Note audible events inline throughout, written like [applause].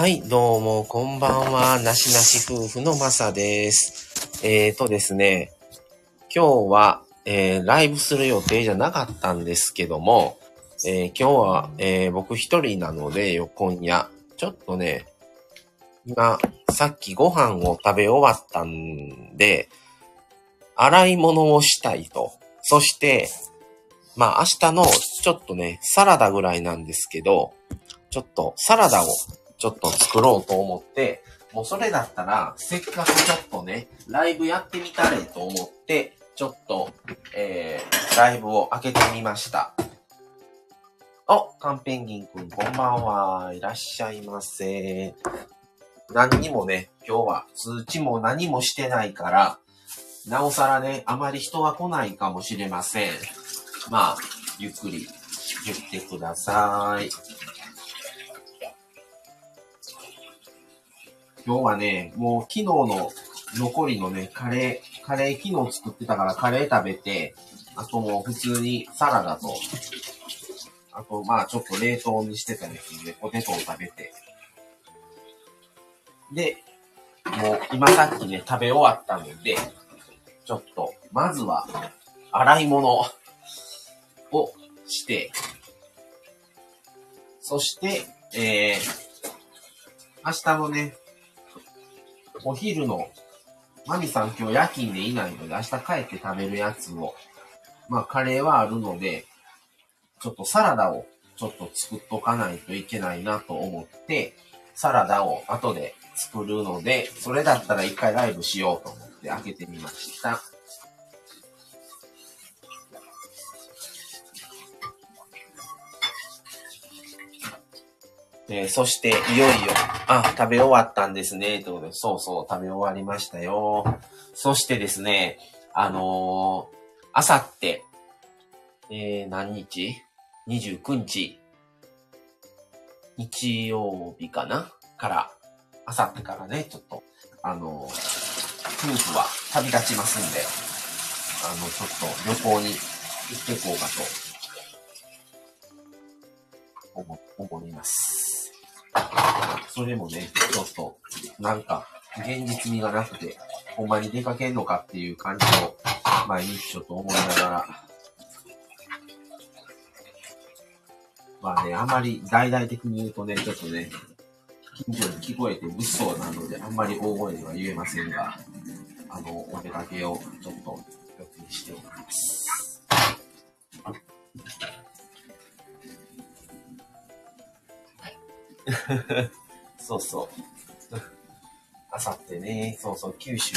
はい、どうも、こんばんは。なしなし夫婦のまさです。えーとですね、今日は、えーライブする予定じゃなかったんですけども、えー今日は、えー僕一人なので、今夜、ちょっとね、今、さっきご飯を食べ終わったんで、洗い物をしたいと。そして、まあ明日のちょっとね、サラダぐらいなんですけど、ちょっとサラダをちょっと作ろうと思って、もうそれだったら、せっかくちょっとね、ライブやってみたれと思って、ちょっと、えー、ライブを開けてみました。お、カンペンギンくん、こんばんは。いらっしゃいませ。何にもね、今日は通知も何もしてないから、なおさらね、あまり人は来ないかもしれません。まあ、ゆっくり言ってください。今日はね、もう昨日の残りのね、カレー、カレー昨日作ってたからカレー食べて、あともう普通にサラダと、あとまあちょっと冷凍にしてたやつでポテトを食べて。で、もう今さっきね、食べ終わったので、ちょっと、まずは、洗い物をして、そして、えー、明日のね、お昼の、マミさん今日夜勤でいないので、明日帰って食べるやつを、まあカレーはあるので、ちょっとサラダをちょっと作っとかないといけないなと思って、サラダを後で作るので、それだったら一回ライブしようと思って開けてみました。えーそして、いよいよ、あ、食べ終わったんですね。ということで、そうそう、食べ終わりましたよ。そしてですね、あのー、あさって、えー、何日 ?29 日、日曜日かな？から、あさってからね、ちょっと、あのー、夫婦は旅立ちますんで、あの、ちょっと旅行に行ってこうかと、思、思います。それもね、ちょっと、なんか、現実味がなくて、ほんまに出かけんのかっていう感じを、毎日ちょっと思いながら、まあね、あまり大々的に言うとね、ちょっとね、近所に聞こえて物騒なので、あんまり大声では言えませんが、あの、お出かけをちょっと予定しております。[laughs] そうそう。あさってね、そうそう、九州。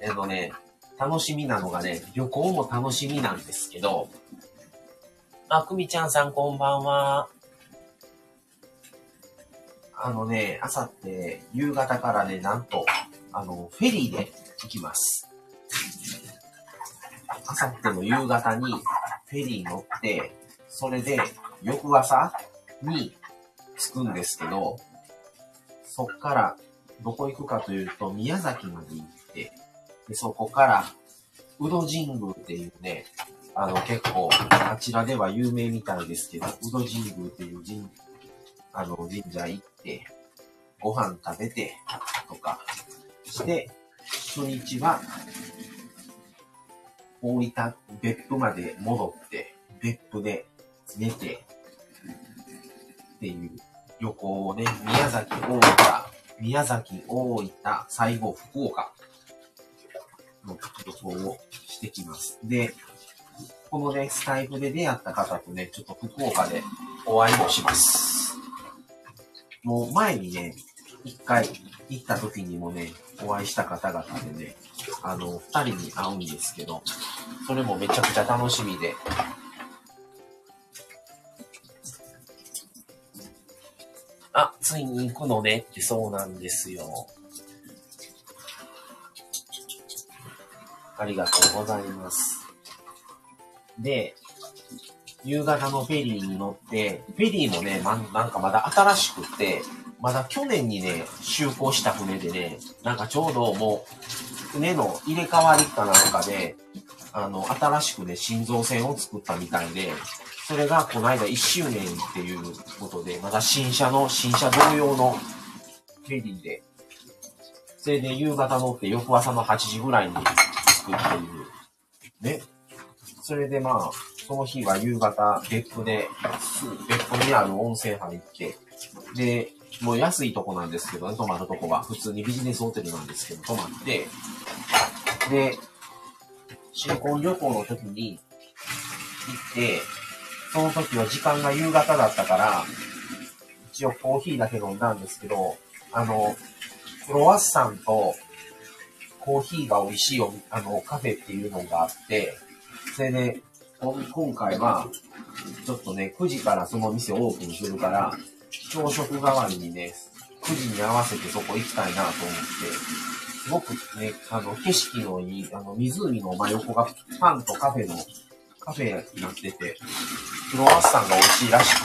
えのね、楽しみなのがね、旅行も楽しみなんですけど、あ、くみちゃんさんこんばんは。あのね、あさって夕方からね、なんと、あの、フェリーで行きます。あさっての夕方にフェリー乗って、それで翌朝に着くんですけど、そっからどこ行くかというと、宮崎まで行って、でそこから、宇戸神宮っていうね、あの結構、あちらでは有名みたいですけど、宇戸神宮っていう神、あの神社行って、ご飯食べて、とかして、初日は、大分、別府まで戻って、別府で寝て、っていう旅行をね、宮崎、大分、宮崎、大分、最後、福岡の旅行をしてきます。で、このね、スタイフで出会った方とね、ちょっと福岡でお会いもします。もう前にね、一回行った時にもね、お会いした方々でね、あの、二人に会うんですけど、それもめちゃくちゃ楽しみで、ついに行くのねってそうなんですよ。ありがとうございます。で、夕方のフェリーに乗って、フェリーもね、ま、なんかまだ新しくって、まだ去年にね、就航した船でね、なんかちょうどもう、船の入れ替わりかなんかで、あの、新しくね、心臓線を作ったみたいで、それがこの間1周年っていうことで、まだ新車の、新車同様のフェリーで。それで夕方乗って翌朝の8時ぐらいに着くっていう。ね。それでまあ、その日は夕方、別府で、別府にある温泉入って、で、もう安いとこなんですけどね、泊まるとこは。普通にビジネスホテルなんですけど、泊まって、で、新婚旅行の時に行って、その時は時間が夕方だったから、一応コーヒーだけ飲んだんですけど、あの、クロワッサンとコーヒーが美味しいおあのカフェっていうのがあって、それで、今回は、ちょっとね、9時からその店オープンするから、朝食代わりにね、9時に合わせてそこ行きたいなと思って、すごくね、あの、景色のいい、あの、湖の真横がパンとカフェの、カフェになってて、クロワッサンが美味しいらしく、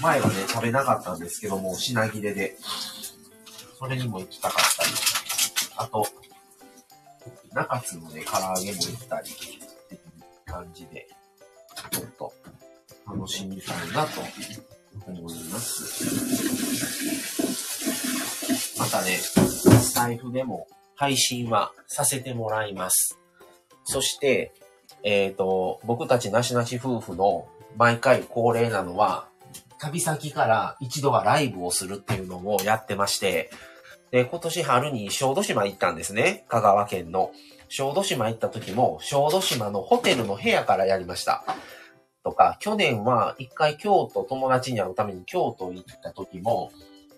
前はね、食べなかったんですけども、品切れで、それにも行きたかったり、あと、中津のね、唐揚げも行ったり、っていう感じで、ちょっと楽しみたいなと思います。またね、スタイフでも配信はさせてもらいます。そして、えっ、ー、と、僕たちなしなし夫婦の毎回恒例なのは、旅先から一度はライブをするっていうのをやってまして、で、今年春に小豆島行ったんですね。香川県の。小豆島行った時も、小豆島のホテルの部屋からやりました。とか、去年は一回京都友達に会うために京都行った時も、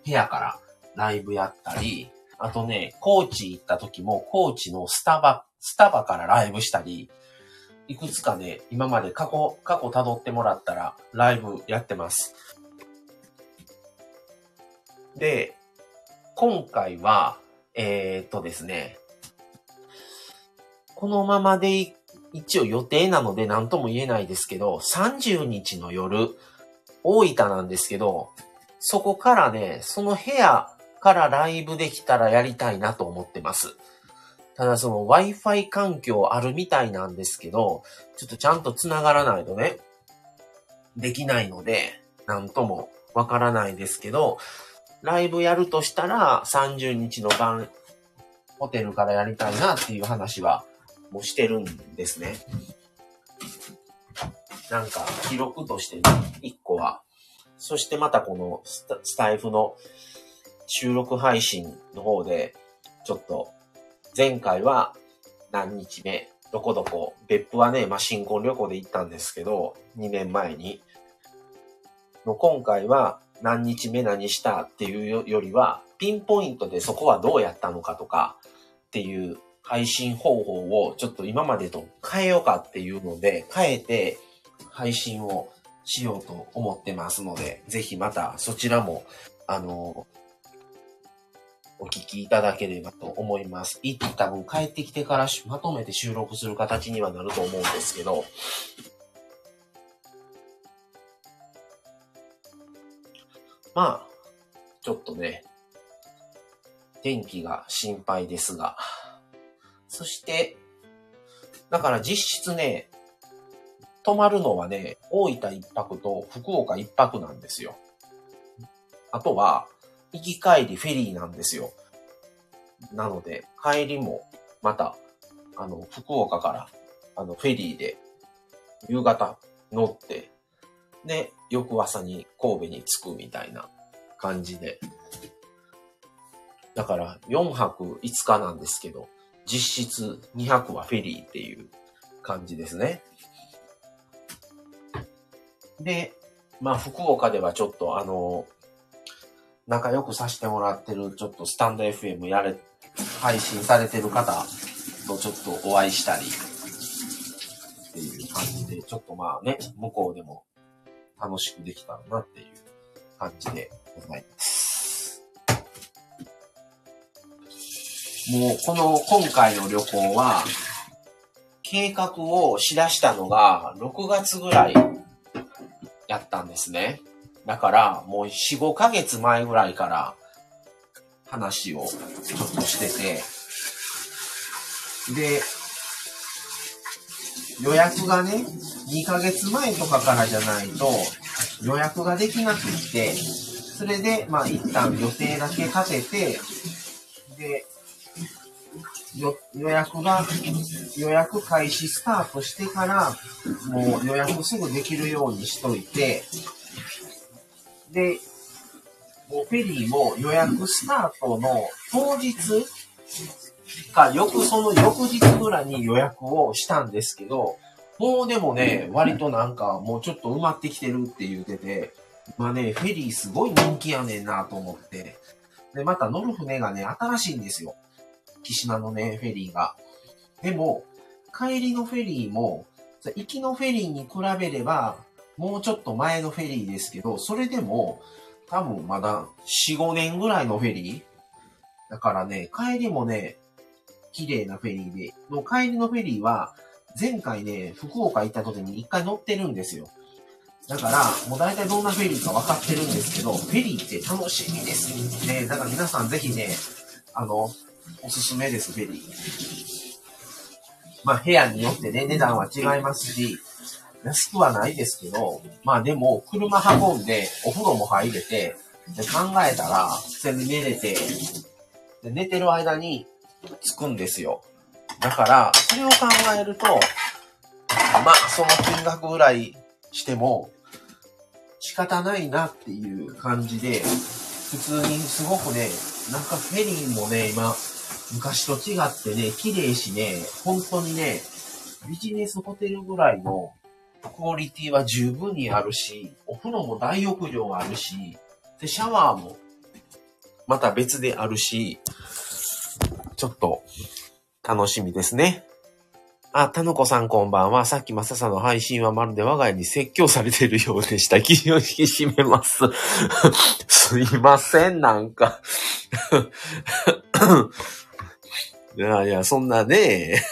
部屋からライブやったり、あとね、高知行った時も、高知のスタバ、スタバからライブしたり、いくつかね、今まで過去、過去辿ってもらったら、ライブやってます。で、今回は、えー、っとですね、このままで一応予定なので何とも言えないですけど、30日の夜、大分なんですけど、そこからね、その部屋からライブできたらやりたいなと思ってます。ただその Wi-Fi 環境あるみたいなんですけど、ちょっとちゃんと繋がらないとね、できないので、なんともわからないですけど、ライブやるとしたら30日の晩、ホテルからやりたいなっていう話はもうしてるんですね。なんか記録としてね、1個は。そしてまたこのスタイフの収録配信の方で、ちょっと前回は何日目、どこどこ、別府はね、まあ、新婚旅行で行ったんですけど、2年前に。の今回は何日目？何した？っていうよりは、ピンポイントでそこはどうやったのかとかっていう配信方法をちょっと今までと変えようかっていうので、変えて配信をしようと思ってますので、ぜひまたそちらも、あの、お聞きいただければと思います。いって多分帰ってきてからまとめて収録する形にはなると思うんですけど、まあ、ちょっとね、天気が心配ですが、そして、だから実質ね、泊まるのはね、大分一泊と福岡一泊なんですよ。あとは、行き帰りフェリーなんですよ。なので、帰りもまた、あの、福岡から、あの、フェリーで、夕方乗って、で、翌朝に神戸に着くみたいな感じで。だから、4泊5日なんですけど、実質2泊はフェリーっていう感じですね。で、まあ、福岡ではちょっとあの、仲良くさせてもらってる、ちょっとスタンド FM やれ、配信されてる方とちょっとお会いしたり、っていう感じで、ちょっとまあね、向こうでも楽しくできたらなっていう感じでございます。もうこの今回の旅行は、計画をしだしたのが6月ぐらいやったんですね。だから、もう4、5ヶ月前ぐらいから話をちょっとしてて、で、予約がね、2ヶ月前とかからじゃないと予約ができなくって、それで、まあ一旦予定だけ立てて、で、予約が、予約開始スタートしてから、もう予約すぐできるようにしといて、で、もうフェリーも予約スタートの当日か、よくその翌日ぐらいに予約をしたんですけど、もうでもね、割となんかもうちょっと埋まってきてるって言ってて、まあね、フェリーすごい人気やねんなと思って。で、また乗る船がね、新しいんですよ。岸島のね、フェリーが。でも、帰りのフェリーも、行きのフェリーに比べれば、もうちょっと前のフェリーですけど、それでも、多分まだ4、5年ぐらいのフェリーだからね、帰りもね、綺麗なフェリーで、の帰りのフェリーは、前回ね、福岡行った時に一回乗ってるんですよ。だから、もう大体どんなフェリーか分かってるんですけど、フェリーって楽しみですね。だから皆さんぜひね、あの、おすすめです、フェリー。まあ、部屋によってね、値段は違いますし、安くはないですけど、まあでも、車運んで、お風呂も入れて、で考えたら、普通に寝れて、で寝てる間に着くんですよ。だから、それを考えると、まあ、その金額ぐらいしても、仕方ないなっていう感じで、普通にすごくね、なんかフェリーもね、今、昔と違ってね、綺麗しね、本当にね、ビジネスホテルぐらいのクオリティは十分にあるし、お風呂も大浴場があるし、で、シャワーもまた別であるし、ちょっと楽しみですね。あ、たのこさんこんばんは。さっきまささの配信はまるで我が家に説教されているようでした。気を引き締めます。[laughs] すいません、なんか [laughs] いやいや、そんなね。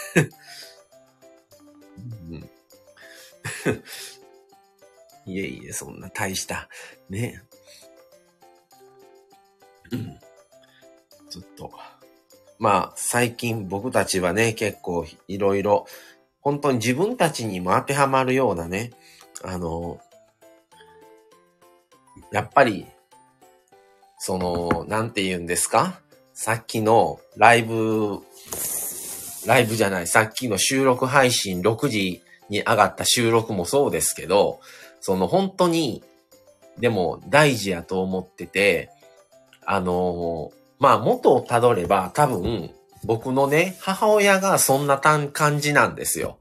[laughs] いえいえ、そんな大した、ね。ちょっと。まあ、最近僕たちはね、結構いろいろ、本当に自分たちにも当てはまるようなね、あの、やっぱり、その、なんて言うんですか？さっきのライブ、ライブじゃない、さっきの収録配信6時に上がった収録もそうですけど、その本当に、でも大事やと思ってて、あのまあ、元をたどれば多分、僕のね、母親がそんな感じなんですよ。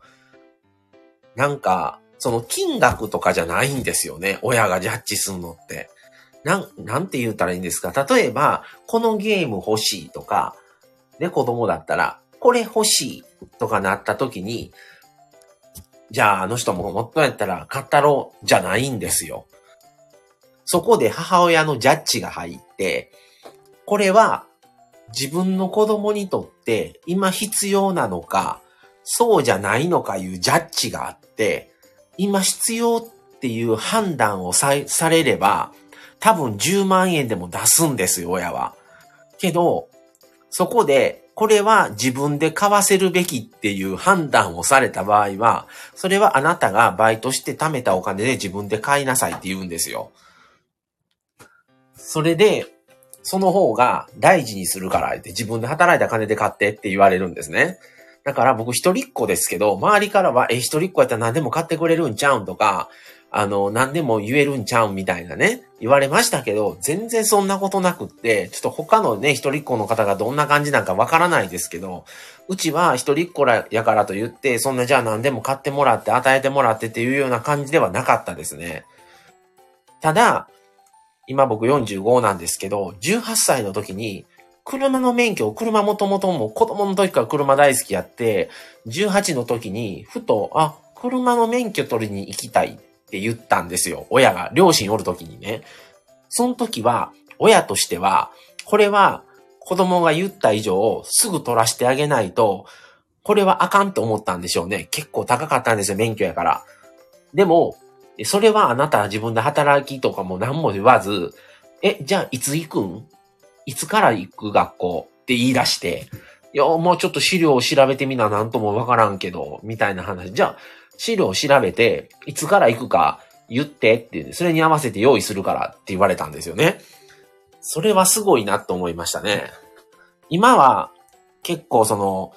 なんか、その金額とかじゃないんですよね。親がジャッジするのって。なん、なんて言ったらいいんですか例えば、このゲーム欲しいとか、ね、子供だったら、これ欲しいとかなった時に、じゃああの人ももっとやったら買ったろうじゃないんですよ。そこで母親のジャッジが入って、これは自分の子供にとって今必要なのか、そうじゃないのかいうジャッジがあって、今必要っていう判断をさされれば、多分10万円でも出すんですよ、親は。けど、そこで、これは自分で買わせるべきっていう判断をされた場合は、それはあなたがバイトして貯めたお金で自分で買いなさいって言うんですよ。それで、その方が大事にするからって自分で働いた金で買ってって言われるんですね。だから僕一人っ子ですけど、周りからは、え、一人っ子やったら何でも買ってくれるんちゃうんとか、あの、何でも言えるんちゃうんみたいなね、言われましたけど、全然そんなことなくって、ちょっと他のね、一人っ子の方がどんな感じなんかわからないですけど、うちは一人っ子らやからと言って、そんなじゃあ何でも買ってもらって与えてもらってっていうような感じではなかったですね。ただ、今僕45なんですけど、18歳の時に、車の免許を、車もともとも子供の時から車大好きやって、18の時に、ふと、あ、車の免許取りに行きたいって言ったんですよ。親が、両親おる時にね。その時は、親としては、これは子供が言った以上、すぐ取らしてあげないと、これはあかんと思ったんでしょうね。結構高かったんですよ、免許やから。でも、それはあなた自分で働きとかも何も言わず、え、じゃあいつ行くん？いつから行く学校？って言い出して、いや、もうちょっと資料を調べてみななんともわからんけど、みたいな話。じゃあ、資料を調べて、いつから行くか言ってって、それに合わせて用意するからって言われたんですよね。それはすごいなと思いましたね。今は結構その、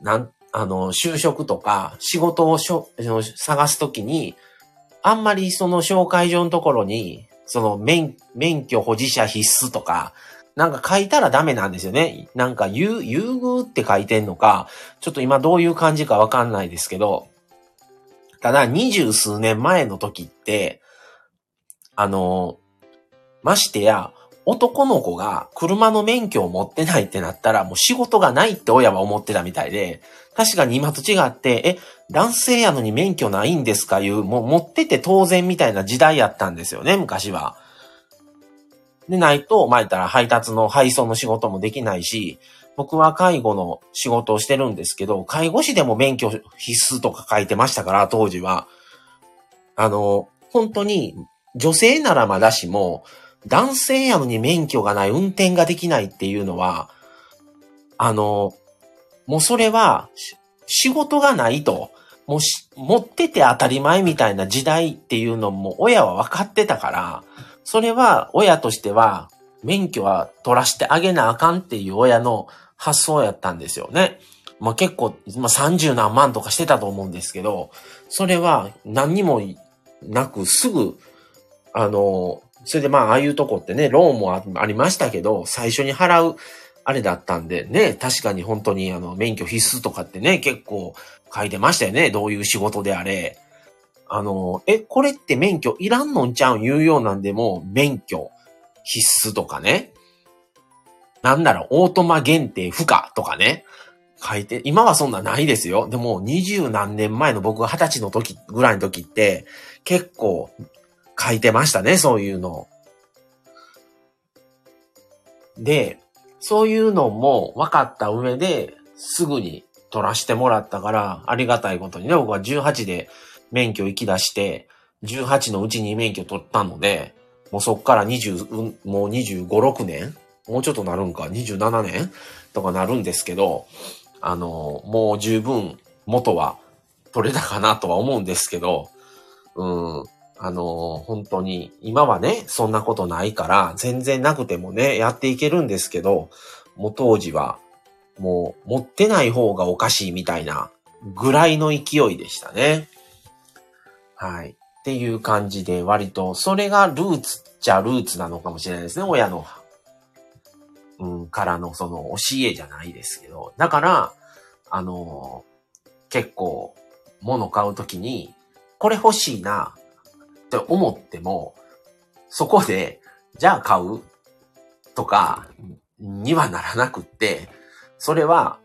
なん、あの、就職とか仕事をしょ探すときに、あんまりその紹介状のところに、その免、免許保持者必須とか、なんか書いたらダメなんですよね。なんか優、優遇って書いてんのか、ちょっと今どういう感じかわかんないですけど、ただ二十数年前の時って、あの、ましてや、男の子が車の免許を持ってないってなったらもう仕事がないって親は思ってたみたいで、確かに今と違って、え、男性やのに免許ないんですかいう、もう持ってて当然みたいな時代やったんですよね、昔は。でないと、まあ言ったら配達の配送の仕事もできないし、僕は介護の仕事をしてるんですけど、介護士でも免許必須とか書いてましたから、当時は。あの、本当に女性ならまだしも、男性やのに免許がない、運転ができないっていうのは、あの、もうそれは、仕事がないと、もう持ってて当たり前みたいな時代っていうのも親は分かってたから、それは親としては免許は取らしてあげなあかんっていう親の発想やったんですよね。まあ結構、まあ30何万とかしてたと思うんですけど、それは何にもなくすぐ、あの、それでまあああいうとこってね、ローンもありましたけど、最初に払うあれだったんでね、確かに本当にあの免許必須とかってね、結構書いてましたよね。どういう仕事であれ。あの、え、これって免許いらんのんちゃうん？言うようなんでも、免許必須とかね。なんだろう、オートマ限定不可とかね。書いて、今はそんなないですよ。でも、二十何年前の僕が二十歳の時ぐらいの時って、結構書いてましたね、そういうの。で、そういうのも分かった上で、すぐに取らしてもらったから、ありがたいことにね、僕は18で免許行き出して、18のうちに免許取ったので、もうそっから20、もう25、6年？もうちょっとなるんか、27年？とかなるんですけど、あの、もう十分元は取れたかなとは思うんですけど、うん、あの、本当に、今はね、そんなことないから、全然なくてもね、やっていけるんですけど、もう当時は、もう持ってない方がおかしいみたいなぐらいの勢いでしたね。はい。っていう感じで割と、それがルーツっちゃルーツなのかもしれないですね。親の、うん、からのその教えじゃないですけど。だから、あの結構、物買うときに、これ欲しいなって思っても、そこで、じゃあ買うとかにはならなくって、それは、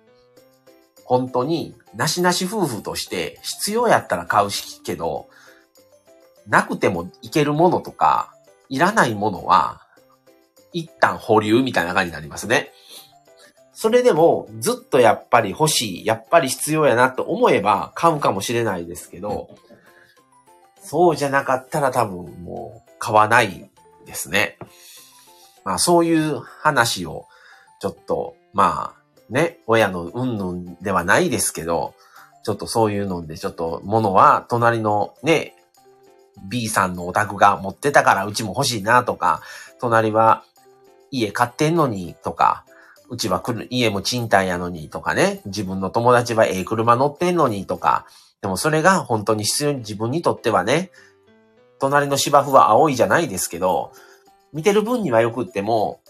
本当に、なしなし夫婦として必要やったら買うしけど、なくてもいけるものとか、いらないものは、一旦保留みたいな感じになりますね。それでも、ずっとやっぱり欲しい、やっぱり必要やなと思えば買うかもしれないですけど、そうじゃなかったら多分もう買わないですね。まあそういう話をちょっと、まあね、親のうんぬんではないですけど、ちょっとそういうのでちょっと物は隣のね、B さんのお宅が持ってたからうちも欲しいなとか、隣は家買ってんのにとか、うちは、家も賃貸やのにとかね、自分の友達はええ車乗ってんのにとか、でもそれが本当に必要に自分にとってはね、隣の芝生は青いじゃないですけど、見てる分にはよくっても、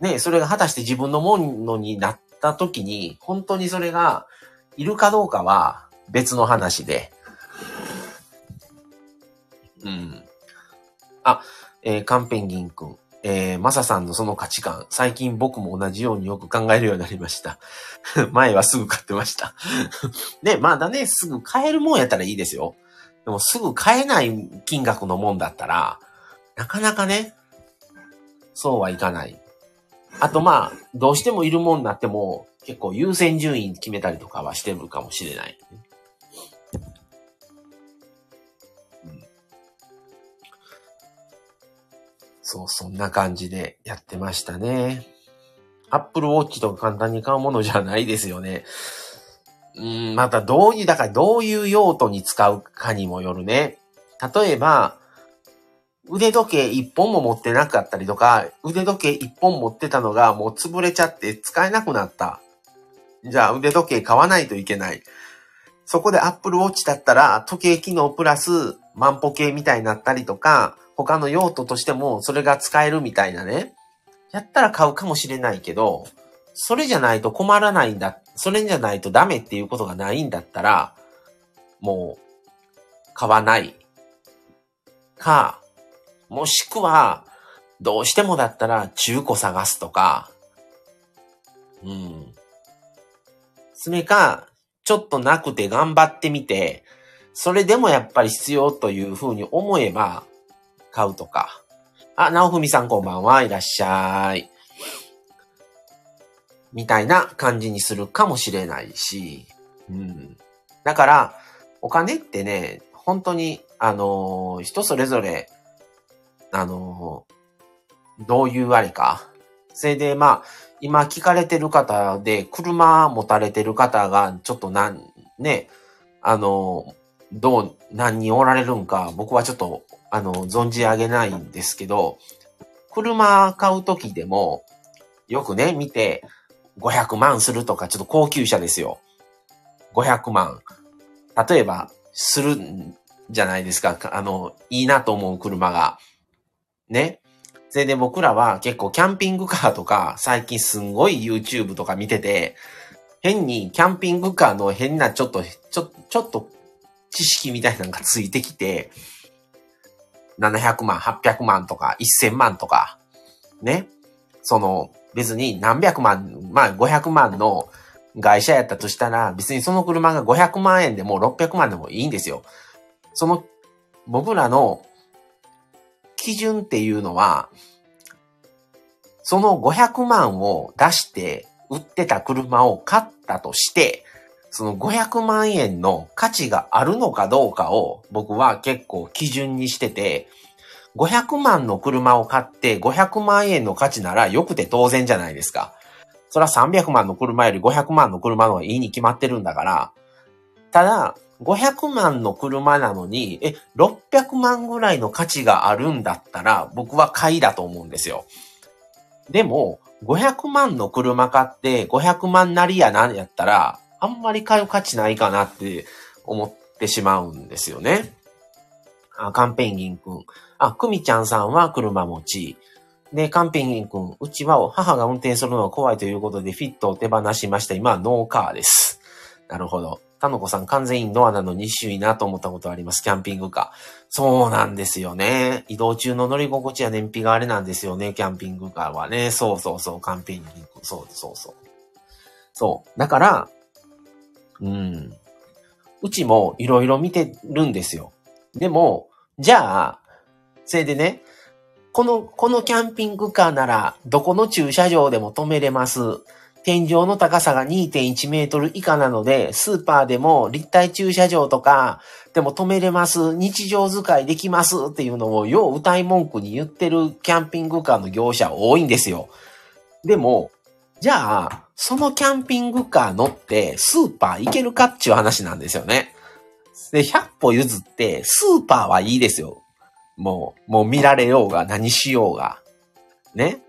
ね、それが果たして自分のものになった時に、本当にそれがいるかどうかは別の話で、うん。あ、えー、カンペンギンくん。えー、マサさんのその価値観、最近僕も同じようによく考えるようになりました。[laughs] 前はすぐ買ってました [laughs] ね、まだね、すぐ買えるもんやったらいいですよ。でもすぐ買えない金額のもんだったら、なかなかね、そうはいかない。あとまあ、どうしてもいるもんなっても、結構優先順位決めたりとかはしてるかもしれない。そう、そんな感じでやってましたね。アップルウォッチとか簡単に買うものじゃないですよね。うん、またどういう、だからどういう用途に使うかにもよるね。例えば、腕時計一本も持ってなかったりとか、腕時計一本持ってたのがもう潰れちゃって使えなくなった。じゃあ腕時計買わないといけない。そこで Apple Watch だったら時計機能プラス万歩計みたいになったりとか、他の用途としてもそれが使えるみたいなね。やったら買うかもしれないけど、それじゃないと困らないんだ。それじゃないとダメっていうことがないんだったら、もう、買わないか、もしくは、どうしてもだったら中古探すとか、うん。それか、ちょっとなくて頑張ってみて、それでもやっぱり必要というふうに思えば、買うとか。あ、なおふみさんこんばんはいらっしゃい。みたいな感じにするかもしれないし、うん。だから、お金ってね、本当に、あのー、人それぞれあの、どういうあれか。それで、まあ、今聞かれてる方で、車持たれてる方が、ちょっとなん、ね、あの、どう、何人おられるんか、僕はちょっと、あの、存じ上げないんですけど、車買うときでも、よくね、見て、500万するとか、ちょっと高級車ですよ。500万。例えば、するんじゃないですか。あの、いいなと思う車が。ね。それで僕らは結構キャンピングカーとか最近すんごい YouTube とか見てて、変にキャンピングカーの変なちょっと、ちょ、ちょっと知識みたいなのがついてきて、700万、800万とか1000万とか、ね。その別に何百万、まあ500万の会社やったとしたら別にその車が500万円でも600万でもいいんですよ。その僕らの基準っていうのは、その500万を出して売ってた車を買ったとして、その500万円の価値があるのかどうかを僕は結構基準にしてて、500万の車を買って500万円の価値なら良くて当然じゃないですか。それは300万の車より500万の車の方がいいに決まってるんだから。ただ、500万の車なのに、え、600万ぐらいの価値があるんだったら、僕は買いだと思うんですよ。でも、500万の車買って500万なりやなんやったら、あんまり買う価値ないかなって思ってしまうんですよね。あ、カンペンギンくん。あ、クミちゃんさんは車持ち。で、カンペンギンくん。うちは母が運転するのが怖いということでフィットを手放しました。今はノーカーです。なるほど。たのこさん、完全インドアなのに一いなと思ったことあります。キャンピングカー。そうなんですよね。移動中の乗り心地や燃費があれなんですよね。キャンピングカーはね。そうそうそう。キャンピング、そうそうそう。そう。だから、うん。うちもいろいろ見てるん。ですよ。でも、じゃあ、それでね、この、このキャンピングカーなら、どこの駐車場でも止めれます。天井の高さが2.1メートル以下なので、スーパーでも立体駐車場とかでも止めれます、日常使いできますっていうのをよう歌い文句に言ってるキャンピングカーの業者多いん。ですよ。でも、じゃあ、そのキャンピングカー乗ってスーパー行けるかっていう話なんですよね。で、100歩譲って、スーパーはいいですよ。もう、もう見られようが何しようが。ね。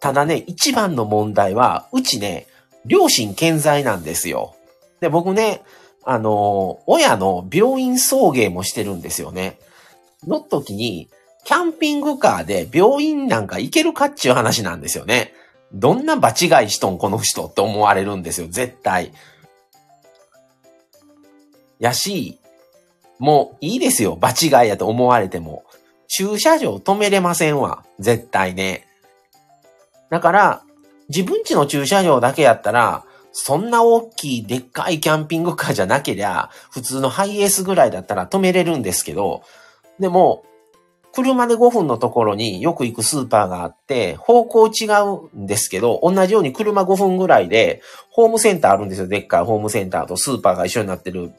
ただね、一番の問題は、うちね、両親健在なんですよ。で、僕ね、あの、親の病院送迎もしてるんですよね。の時に、キャンピングカーで病院なんか行けるかっちゅう話なんですよね。どんな場違いしとん、この人って思われるんですよ、絶対。やし、もういいですよ、場違いやと思われても。駐車場止めれませんわ、絶対ね。だから、自分家の駐車場だけやったら、そんな大きいでっかいキャンピングカーじゃなけりゃ、普通のハイエースぐらいだったら止めれるんですけど、でも、車で5分のところによく行くスーパーがあって、方向違うんですけど、同じように車5分ぐらいで、ホームセンターあるんですよ。でっかいホームセンターとスーパーが一緒になってる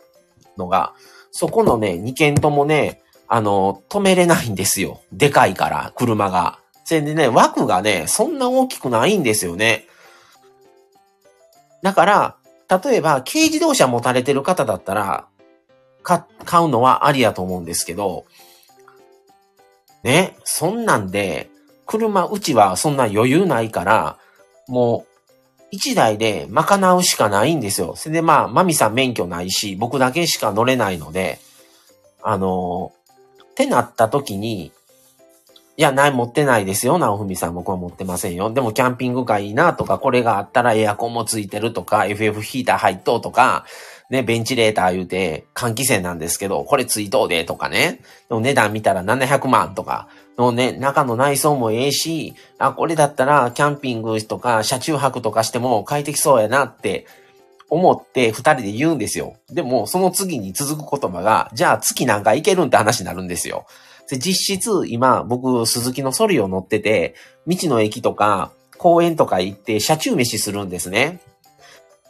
のが。そこのね、2軒ともね、あの、止めれないんですよ。でかいから、車が。それでね、枠がね、そんな大きくないんですよね。だから、例えば、軽自動車持たれてる方だったら、買うのはありやと思うんですけど、ね、そんなんで、車、うちはそんな余裕ないから、もう、一台で賄うしかないんですよ。それでまあ、マミさん免許ないし、僕だけしか乗れないので、あのー、ってなった時に、いや、ない、持ってないですよ。なおふみさん、僕は持ってませんよ。でも、キャンピングカーいいなとか、これがあったらエアコンもついてるとか、FF ヒーター入っとうとか、ね、ベンチレーター言うて、換気扇なんですけど、これついとうでとかね。の値段見たら700万とか、のね、中の内装もええし、あ、これだったら、キャンピングとか、車中泊とかしても快適そうやなって思って二人で言うんですよ。でも、その次に続く言葉が、じゃあ月なんか行けるんって話になるんですよ。で、実質、今、僕、鈴木のソリを乗ってて、道の駅とか、公園とか行って、車中飯するんですね。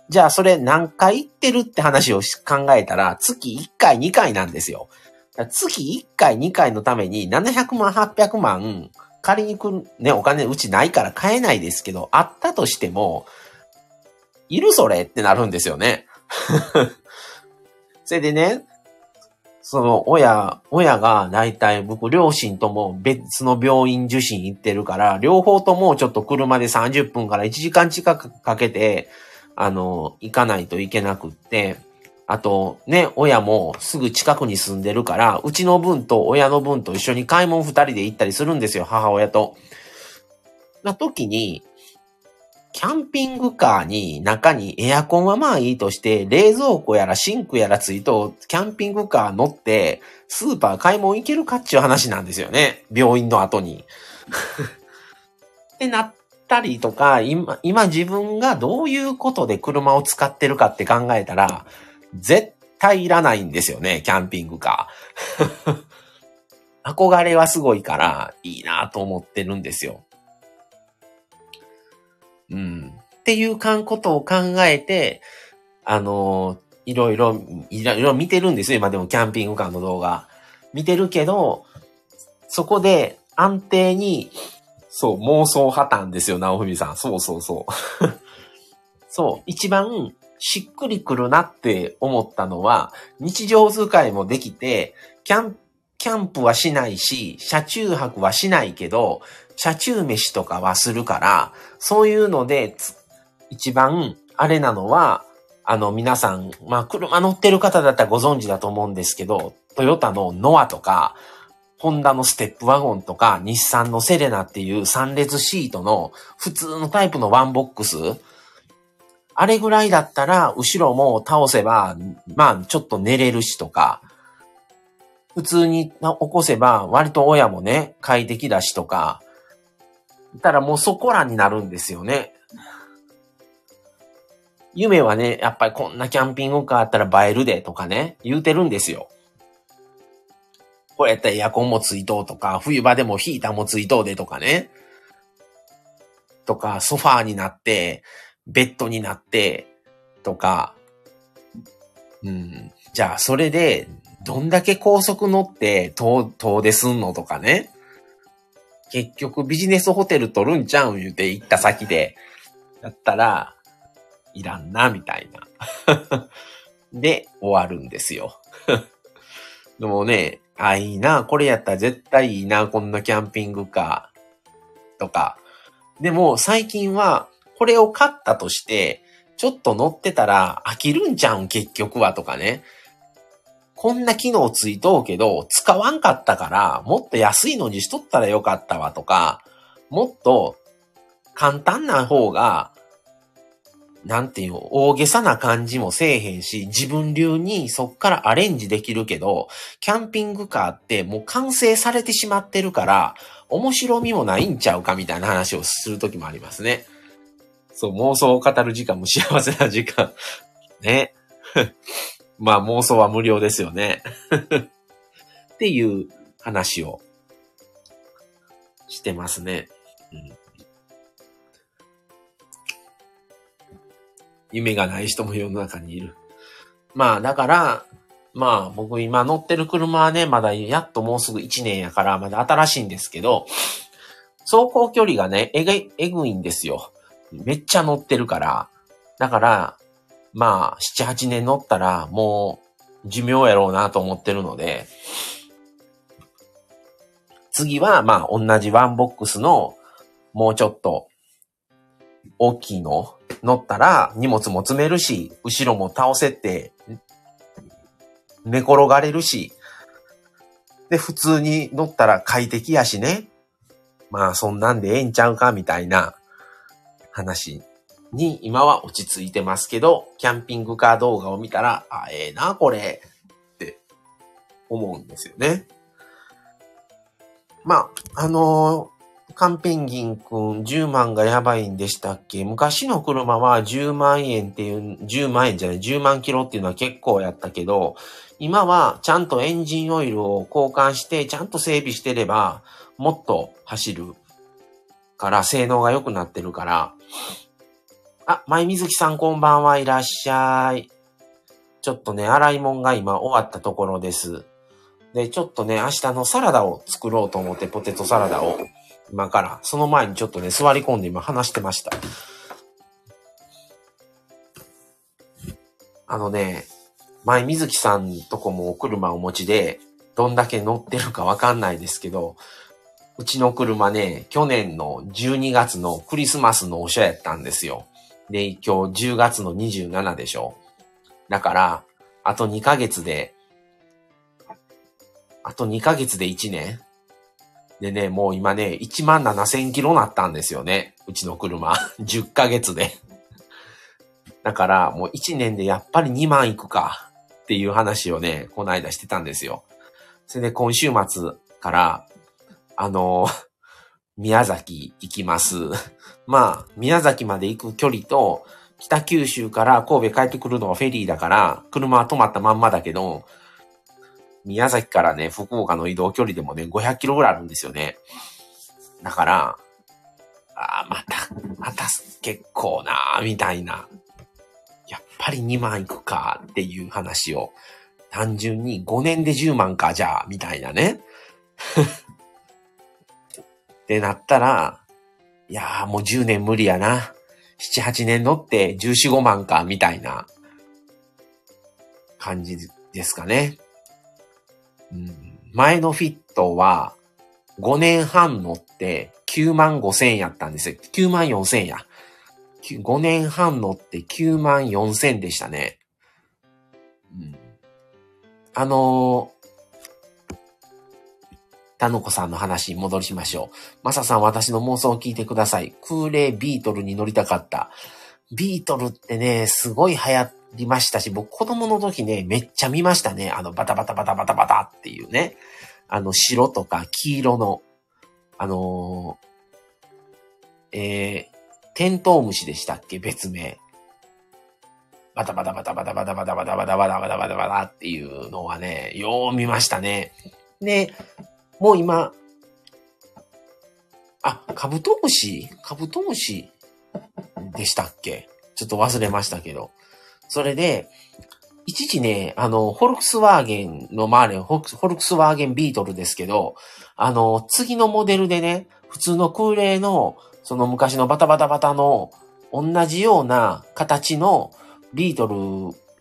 じゃあ、それ何回行ってるって話を考えたら、月1回、2回なんですよ。月1回、2回のために、700万、800万、借りに来る、ね、お金うちないから買えないですけど、あったとしても、いるそれってなるんですよね。[laughs] それでね、その親、親が大体僕両親とも別の病院受診行ってるから、両方ともちょっと車で30分から1時間近くかけて、あの、行かないといけなくって、あとね、親もすぐ近くに住んでるから、うちの分と親の分と一緒に買い物二人で行ったりするんですよ、母親と。な時に、キャンピングカーに中にエアコンはまあいいとして、冷蔵庫やらシンクやらついと、キャンピングカー乗って、スーパー買い物行けるかっちゅう話なんですよね。病院の後に。[laughs] ってなったりとか、今、今自分がどういうことで車を使ってるかって考えたら、絶対いらないんですよね、キャンピングカー。[laughs] 憧れはすごいから、いいなと思ってるんですよ。うん。っていうかんことを考えて、あのいろいろ、いろいろ見てるんですよ。今でもキャンピングカーの動画。見てるけど、そこで安定に、そう、妄想破綻ですよ、直文さん。そうそうそう。[laughs] そう、一番しっくりくるなって思ったのは、日常使いもできて、キャン、キャンプはしないし、車中泊はしないけど、車中飯とかはするから、そういうので、一番、あれなのは、あの、皆さん、まあ、車乗ってる方だったらご存知だと思うんですけど、トヨタのノアとか、ホンダのステップワゴンとか、日産のセレナっていう3列シートの普通のタイプのワンボックス、あれぐらいだったら、後ろも倒せば、まあ、ちょっと寝れるしとか、普通に起こせば、割と親もね、快適だしとか、たらもうそこらになるんですよね。夢はね、やっぱりこんなキャンピングカーあったら映えるでとかね、言うてるんですよ。こうやったらエアコンもついとうとか、冬場でもヒーターもついとうでとかね。とか、ソファーになって、ベッドになって、とか。うん。じゃあ、それで、どんだけ高速乗って遠、遠出すんのとかね。結局ビジネスホテル取るんちゃうん？言うて行った先で、だったら、いらんな、みたいな。[laughs] で、終わるんですよ。[laughs] でもね、あ、いいな、これやったら絶対いいな、こんなキャンピングカー。とか。でも最近は、これを買ったとして、ちょっと乗ってたら飽きるんちゃうん？結局は。とかね。こんな機能ついとうけど、使わんかったから、もっと安いのにしとったらよかったわ。とか、もっと簡単な方が、なんていう、大げさな感じもせえへんし、自分流にそっからアレンジできるけど、キャンピングカーってもう完成されてしまってるから、面白みもないんちゃうかみたいな話をするときもありますね。そう、妄想を語る時間も幸せな時間。[laughs] ね。[laughs] まあ妄想は無料ですよね。[laughs] っていう話をしてますね。夢がない人も世の中にいる。まあだから、まあ僕今乗ってる車はね、まだやっともうすぐ1年やからまだ新しいんですけど、走行距離がね、えぐえぐいんですよ。めっちゃ乗ってるから。だから、まあ、7、8年乗ったら、もう、寿命やろうなと思ってるので、次は、まあ、同じワンボックスの、もうちょっと、大きいの乗ったら、荷物も積めるし、後ろも倒せて、寝転がれるし、で、普通に乗ったら快適やしね。まあ、そんなんでええんちゃうか、みたいな話に今は落ち着いてますけど、キャンピングカー動画を見たら、あ、ええ、な、これ、って思うんですよね。まあ、あのー、カンペンギンくん10万がやばいんでしたっけ？昔の車は10万円っていう、10万円じゃない、10万キロっていうのは結構やったけど、今はちゃんとエンジンオイルを交換して、ちゃんと整備してれば、もっと走るから、性能が良くなってるから、あ、舞水木さんこんばんはいらっしゃい。ちょっとね、洗い物が今終わったところです。で、ちょっとね、明日のサラダを作ろうと思って、ポテトサラダを。今から。その前にちょっとね、座り込んで今話してました。あのね、前水木さんとこもお車をお持ちで、どんだけ乗ってるかわかんないですけど、うちの車ね、去年の12月のクリスマスのおしゃやったんですよ。で、今日10月の27でしょ。だから、あと2ヶ月であと2ヶ月で1年でね、もう今ね、1万7000キロなったんですよね。うちの車。[laughs] 10ヶ月で。だから、もう1年でやっぱり2万いくかっていう話をね、この間してたんですよ。それで今週末から、あの、宮崎行きます。まあ、宮崎まで行く距離と、北九州から神戸帰ってくるのはフェリーだから、車は止まったまんまだけど、宮崎からね、福岡の移動距離でもね、500キロぐらいあるんですよね。だから、ああ、また、また結構なみたいな。やっぱり2万いくかっていう話を、単純に5年で10万か、じゃあ、みたいなね。[laughs] ってなったら、いやーもう10年無理やな。7、8年乗って14、5万か、みたいな感じですかね。前のフィットは5年半乗って9万5千円やったんですよ。9万4千円や。5年半乗って9万4千でしたね。うん、あのー、たのこさんの話に戻りしましょう。まささん私の妄想を聞いてください。空冷ビートルに乗りたかった。ビートルってね、すごい流行っりましたし、僕子供の時ね、めっちゃ見ましたね。あの、バタバタバタバタバタっていうね。あの、白とか黄色の、あのー、えー、テントウムシでしたっけ？別名。バタバタバタバタバタバタバタバタバタバタバタバタっていうのはね、よう見ましたね。で、もう今、あ、カブトムシ？カブトムシでしたっけ？ちょっと忘れましたけど。それで、一時ね、あの、フォルクスワーゲンの周り、フォルクスワーゲンビートルですけど、あの、次のモデルでね、普通の空冷の、その昔のバタバタバタの同じような形のビート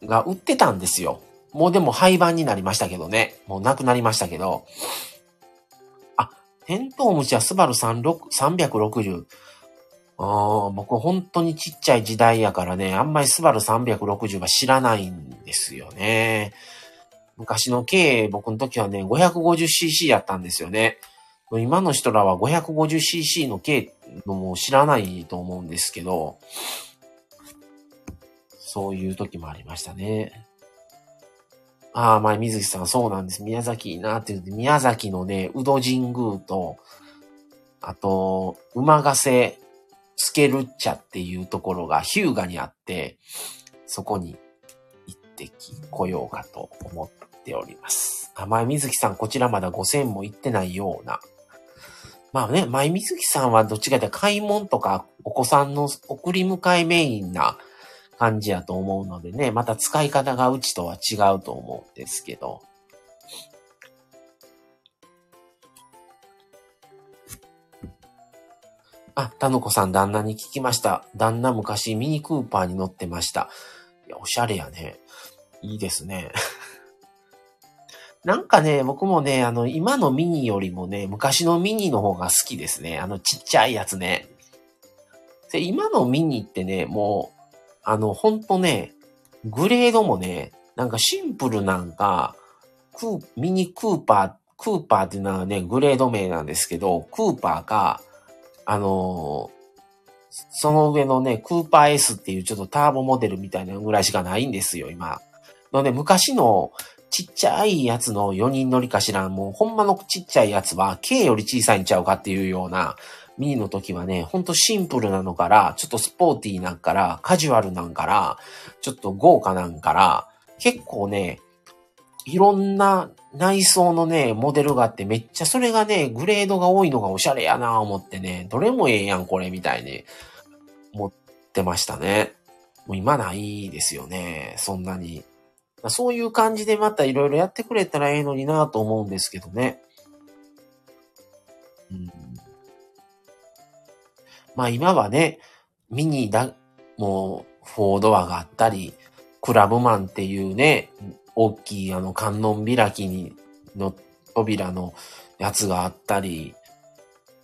ルが売ってたんですよ。もうでも廃盤になりましたけどね。もうなくなりましたけど。あ、テントウムシはスバル360。ああ、僕本当にちっちゃい時代やからね、あんまりスバル360は知らないんですよね。昔の軽、僕の時はね、550cc やったんですよね。今の人らは 550cc の軽のも知らないと思うんですけど、そういう時もありましたね。ああ、前水木さんそうなんです。宮崎いいなって言って、宮崎のね、宇戸神宮と、あと、馬ヶ瀬スケルッチャっていうところがヒューガにあって、そこに行ってこようかと思っております。あ、前水木さん、こちらまだ5000も行ってないような。まあね、前水木さんはどっちかというと買い物とかお子さんの送り迎えメインな感じやと思うのでね、また使い方がうちとは違うと思うんですけど。あ、たのこさん旦那に聞きました。旦那昔ミニクーパーに乗ってました。いや、おしゃれやね。いいですね。[laughs] なんかね、僕もね、あの、今のミニよりもね、昔のミニの方が好きですね。あの、ちっちゃいやつね。で、今のミニってね、もう、あの、ほんとね、グレードもね、なんかシンプルなんか、ク、ミニクーパー、クーパーっていうのはね、グレード名なんですけど、クーパーか、あのその上のね、クーパー S っていうちょっとターボモデルみたいなぐらいしかないんですよ、今。ので、昔のちっちゃいやつの4人乗りかしら、もうほんまのちっちゃいやつは K より小さいんちゃうかっていうような、ミニの時はね、ほんとシンプルなのから、ちょっとスポーティーなんから、カジュアルなんから、ちょっと豪華なんから、結構ね、いろんな内装のね、モデルがあってめっちゃそれがね、グレードが多いのがおしゃれやなぁ思ってね、どれもええやんこれみたいに思ってましたね。もう今ないですよね、そんなに。そういう感じでまたいろいろやってくれたらええのになぁと思うんですけどね。うん、まあ今はね、ミニだ、もう、フォードアがあったり、クラブマンっていうね、大きいあの観音開きにの扉のやつがあったり、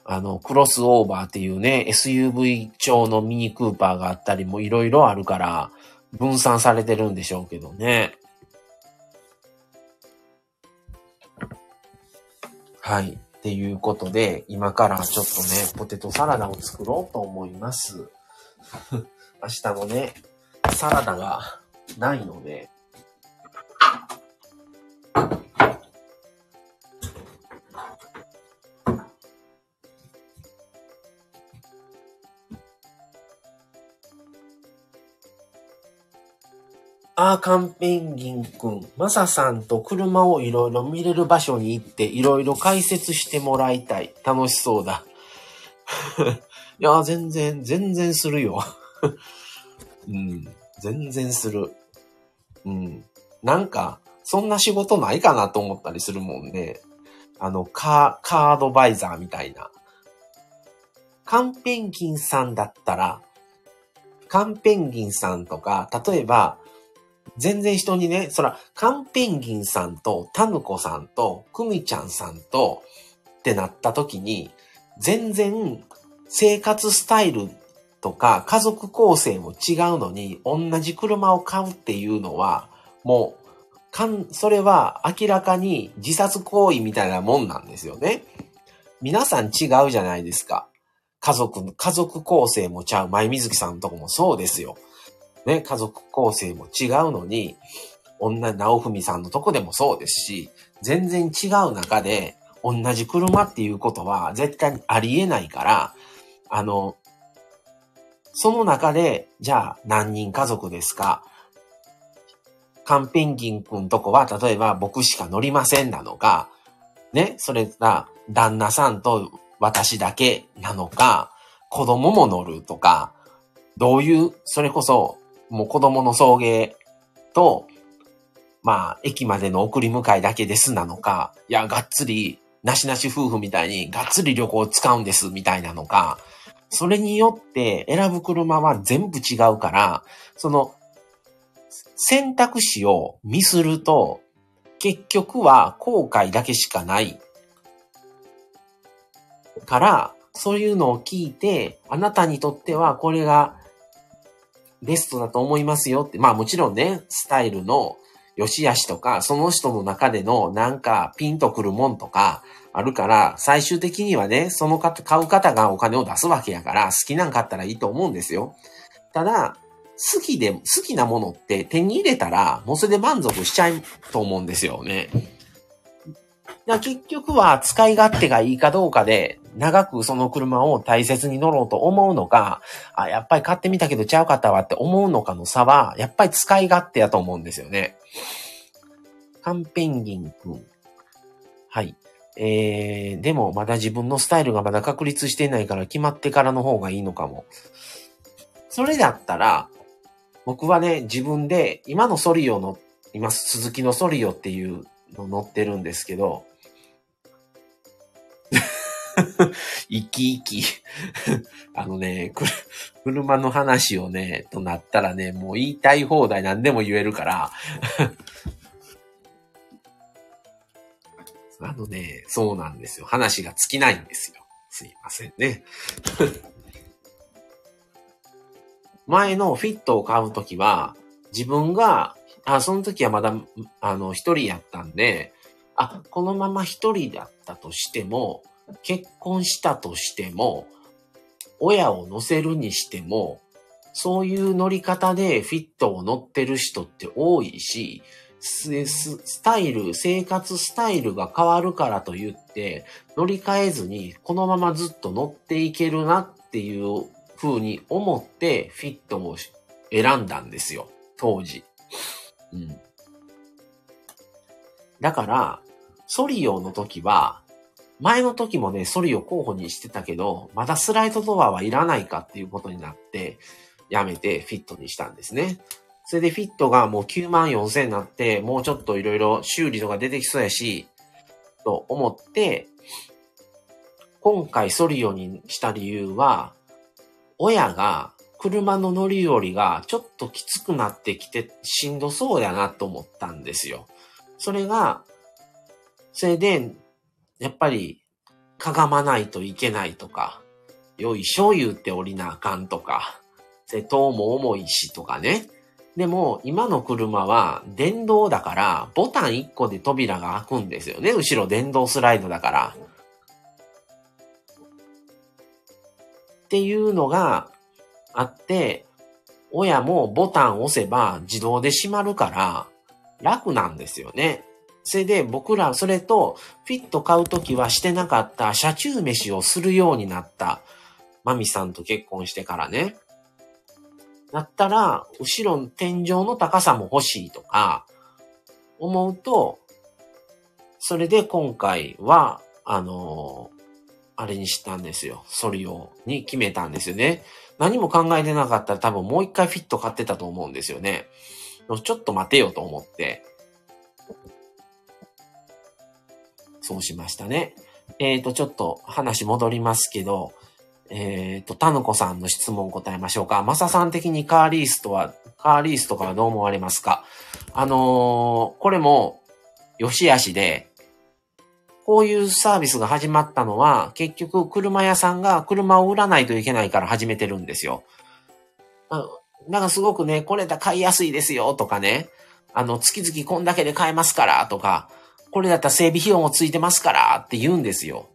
あの、クロスオーバーっていうね、SUV 調のミニクーパーがあったりもいろいろあるから、分散されてるんでしょうけどね。はい。っていうことで、今からちょっとね、ポテトサラダを作ろうと思います。[laughs] 明日もね、サラダがないので、アーカンペンギンくん、マサさんと車をいろいろ見れる場所に行っていろいろ解説してもらいたい。楽しそうだ。[laughs] いや、全然、全然するよ。[laughs] うん、全然する。うん。なんか、そんな仕事ないかなと思ったりするもんね。あの、カー、カードバイザーみたいな。カンペンギンさんだったら、カンペンギンさんとか、例えば、全然人にね、そら、カンペンギンさんと、タヌコさんと、クミちゃんさんと、ってなった時に、全然生活スタイルとか家族構成も違うのに、同じ車を買うっていうのは、もう、かん、それは明らかに自殺行為みたいなもんなんですよね。皆さん違うじゃないですか。家族、家族構成もちゃう。前水木さんのとこもそうですよ。ね、家族構成も違うのに、女、直文さんのとこでもそうですし、全然違う中で、同じ車っていうことは絶対にありえないから、あの、その中で、じゃあ何人家族ですか？カンペンギンくんとこは、例えば僕しか乗りませんなのか、ね、それが旦那さんと私だけなのか、子供も乗るとか、どういう、それこそもう子供の送迎と、まあ、駅までの送り迎えだけですなのか、いや、がっつり、なしなし夫婦みたいに、がっつり旅行を使うんですみたいなのか、それによって選ぶ車は全部違うから、その、選択肢をミスると、結局は後悔だけしかない。から、そういうのを聞いて、あなたにとってはこれがベストだと思いますよって。まあもちろんね、スタイルの良し悪しとか、その人の中でのなんかピンとくるもんとかあるから、最終的にはね、その方、買う方がお金を出すわけやから、好きなん買ったらいいと思うんですよ。ただ、好きで、好きなものって手に入れたら、もうそれで満足しちゃうと思うんですよね。結局は使い勝手がいいかどうかで、長くその車を大切に乗ろうと思うのか、あ、やっぱり買ってみたけどちゃうかったわって思うのかの差は、やっぱり使い勝手やと思うんですよね。カンペンギンくん。はい。えー、でもまだ自分のスタイルがまだ確立してないから決まってからの方がいいのかも。それだったら、僕はね、自分で今のソリオの、今、鈴木のソリオっていうの乗ってるんですけど、[laughs] 生き生き [laughs] あのね、車の話をね、となったらね、もう言いたい放題何でも言えるから [laughs] あのね、そうなんですよ。話が尽きないんですよ。すいませんね。前のフィットを買うときは、自分が、あ、その時はまだ、あの、一人やったんで、あ、このまま一人だったとしても、結婚したとしても、親を乗せるにしても、そういう乗り方でフィットを乗ってる人って多いし、スタイル、生活スタイルが変わるからと言って、乗り換えずにこのままずっと乗っていけるなっていう風に思ってフィットを選んだんですよ。当時。うん。だから、ソリオの時は、前の時もね、ソリオ候補にしてたけど、まだスライドドアはいらないかっていうことになって、やめてフィットにしたんですね。それでフィットがもう9万4千になって、もうちょっといろいろ修理とか出てきそうやし、と思って、今回ソリオにした理由は、親が車の乗り降りがちょっときつくなってきてしんどそうやなと思ったんですよ。それが、それで、やっぱり、かがまないといけないとか、よいしょ言うて降りなあかんとか、瀬戸も重いしとかね。でも、今の車は電動だから、ボタン1個で扉が開くんですよね。後ろ電動スライドだから。っていうのがあって、親もボタン押せば自動で閉まるから楽なんですよね。それで僕ら、それとフィット買うときはしてなかった車中飯をするようになった。マミさんと結婚してからね。だったら、後ろの天井の高さも欲しいとか、思うと、それで今回は、あの、あれにしたんですよ。ソリオに決めたんですよね。何も考えてなかったら多分もう一回フィット買ってたと思うんですよね。ちょっと待てよと思って。そうしましたね。えっ、ー、と、ちょっと話戻りますけど、えっ、ー、と、タヌコさんの質問答えましょうか。マサさん的にカーリースとは、カーリースとかはどう思われますか？あのー、これも、よしあしで、こういうサービスが始まったのは、結局車屋さんが車を売らないといけないから始めてるんですよ。なんかすごくね、これだ買いやすいですよとかね、あの、月々こんだけで買えますからとか、これだったら整備費用もついてますからって言うんですよ。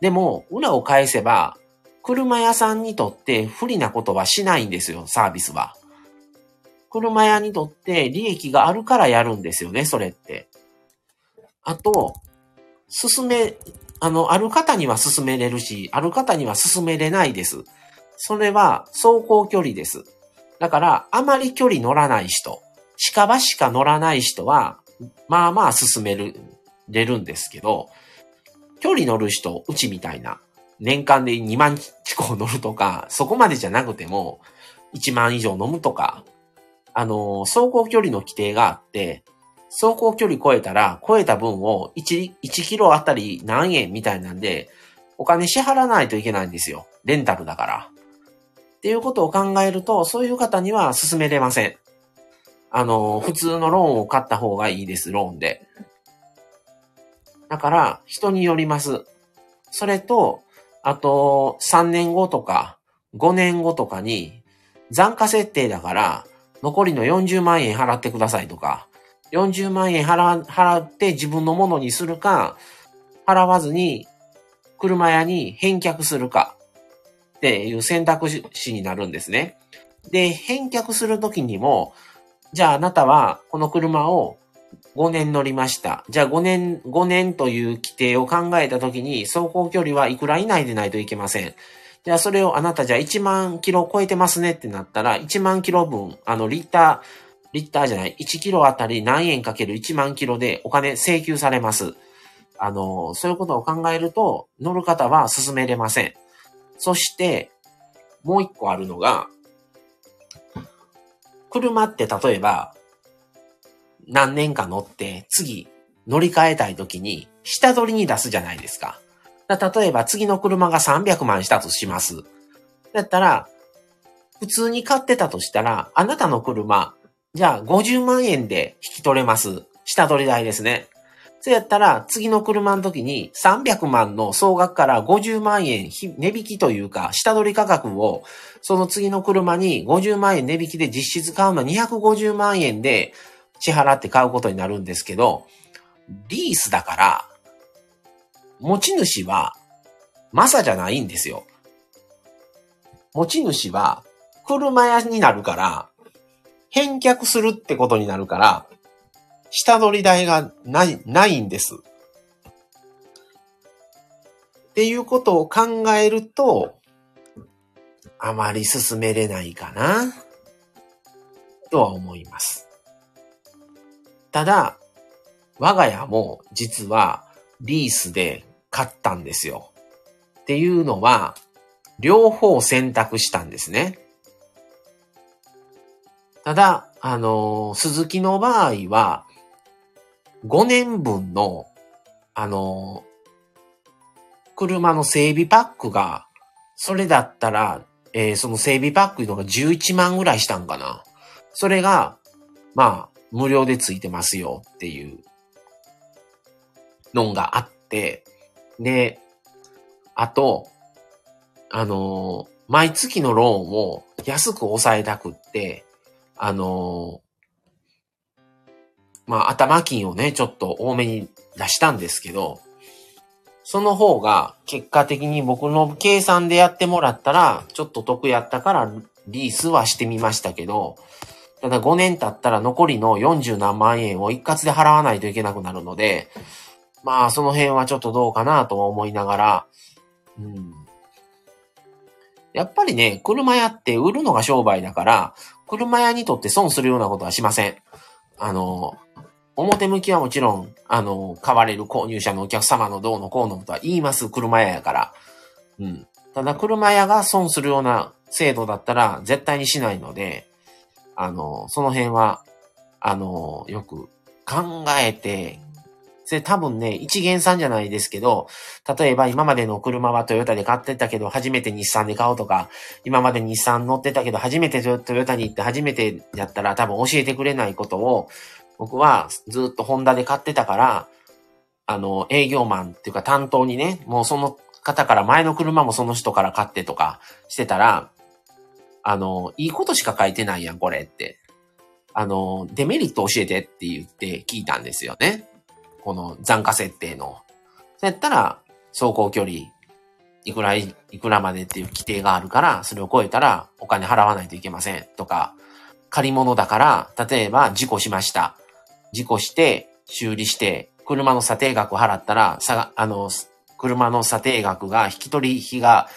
でも、裏を返せば、車屋さんにとって不利なことはしないんですよ、サービスは。車屋にとって利益があるからやるんですよね、それって。あと、進め、あの、ある方には進めれるし、ある方には進めれないです。それは走行距離です。だから、あまり距離乗らない人、近場しか乗らない人は、まあまあ進める、れるんですけど、距離乗る人、うちみたいな、年間で2万地個乗るとか、そこまでじゃなくても、1万以上飲むとか、あの、走行距離の規定があって、走行距離超えたら、超えた分を1、1キロあたり何円みたいなんで、お金支払わないといけないんですよ。レンタルだから。っていうことを考えると、そういう方には進めれません。あの、普通のローンを買った方がいいです、ローンで。だから、人によります。それと、あと、3年後とか、5年後とかに、残価設定だから、残りの40万円払ってくださいとか、40万円払払って自分のものにするか、払わずに車屋に返却するかっていう選択肢になるんですね。で、返却するときにも、じゃああなたはこの車を5年乗りました。じゃあ5年、5年という規定を考えたときに、走行距離はいくら以内でないといけません。じゃあそれをあなたじゃあ1万キロ超えてますねってなったら、1万キロ分、あの、リッター、リッターじゃない、1キロあたり何円かける1万キロでお金請求されます。あの、そういうことを考えると、乗る方は進めれません。そして、もう一個あるのが、車って例えば、何年か乗って、次、乗り換えたい時に、下取りに出すじゃないですか。例えば、次の車が300万したとします。だったら、普通に買ってたとしたら、あなたの車、じゃあ50万円で引き取れます。下取り代ですね。そうやったら、次の車の時に300万の総額から50万円値引きというか、下取り価格を、その次の車に50万円値引きで実質買うのは250万円で支払って買うことになるんですけど、リースだから、持ち主は、マサじゃないんですよ。持ち主は、車屋になるから、返却するってことになるから、下取り代がない、ないんです。っていうことを考えると、あまり進めれないかな、とは思います。ただ、我が家も実はリースで買ったんですよ。っていうのは、両方選択したんですね。ただ、あの、鈴木の場合は、5年分の、あの、車の整備パックが、それだったら、えー、その整備パックのが11万ぐらいしたんかな。それが、まあ、無料でついてますよっていうのがあって、で、あと、あのー、毎月のローンを安く抑えたくって、あのまあ、頭金をね、ちょっと多めに出したんですけど、その方が結果的に僕の計算でやってもらったら、ちょっと得やったからリースはしてみましたけど、ただ5年経ったら残りの40何万円を一括で払わないといけなくなるので、まあその辺はちょっとどうかなと思いながら、うん。やっぱりね、車屋って売るのが商売だから、車屋にとって損するようなことはしません。あの、表向きはもちろん、あの、買われる購入者のお客様のどうのこうのとは言います、車屋やから。うん。ただ、車屋が損するような制度だったら絶対にしないので、あの、その辺は、あの、よく考えて、それ多分ね、一元さんじゃないですけど、例えば今までの車はトヨタで買ってたけど、初めて日産で買おうとか、今まで日産乗ってたけど、初めてトヨタに行って初めてやったら多分教えてくれないことを、僕はずっとホンダで買ってたから、あの、営業マンっていうか担当にね、もうその方から前の車もその人から買ってとかしてたら、あの、いいことしか書いてないやん、これって。あの、デメリット教えてって言って聞いたんですよね。この残価設定の。そうやったら、走行距離、いくらい、いくらまでっていう規定があるから、それを超えたらお金払わないといけません。とか、借り物だから、例えば事故しました。事故して、修理して、車の査定額払ったら、さが、あの、車の査定額が、引き取り費が、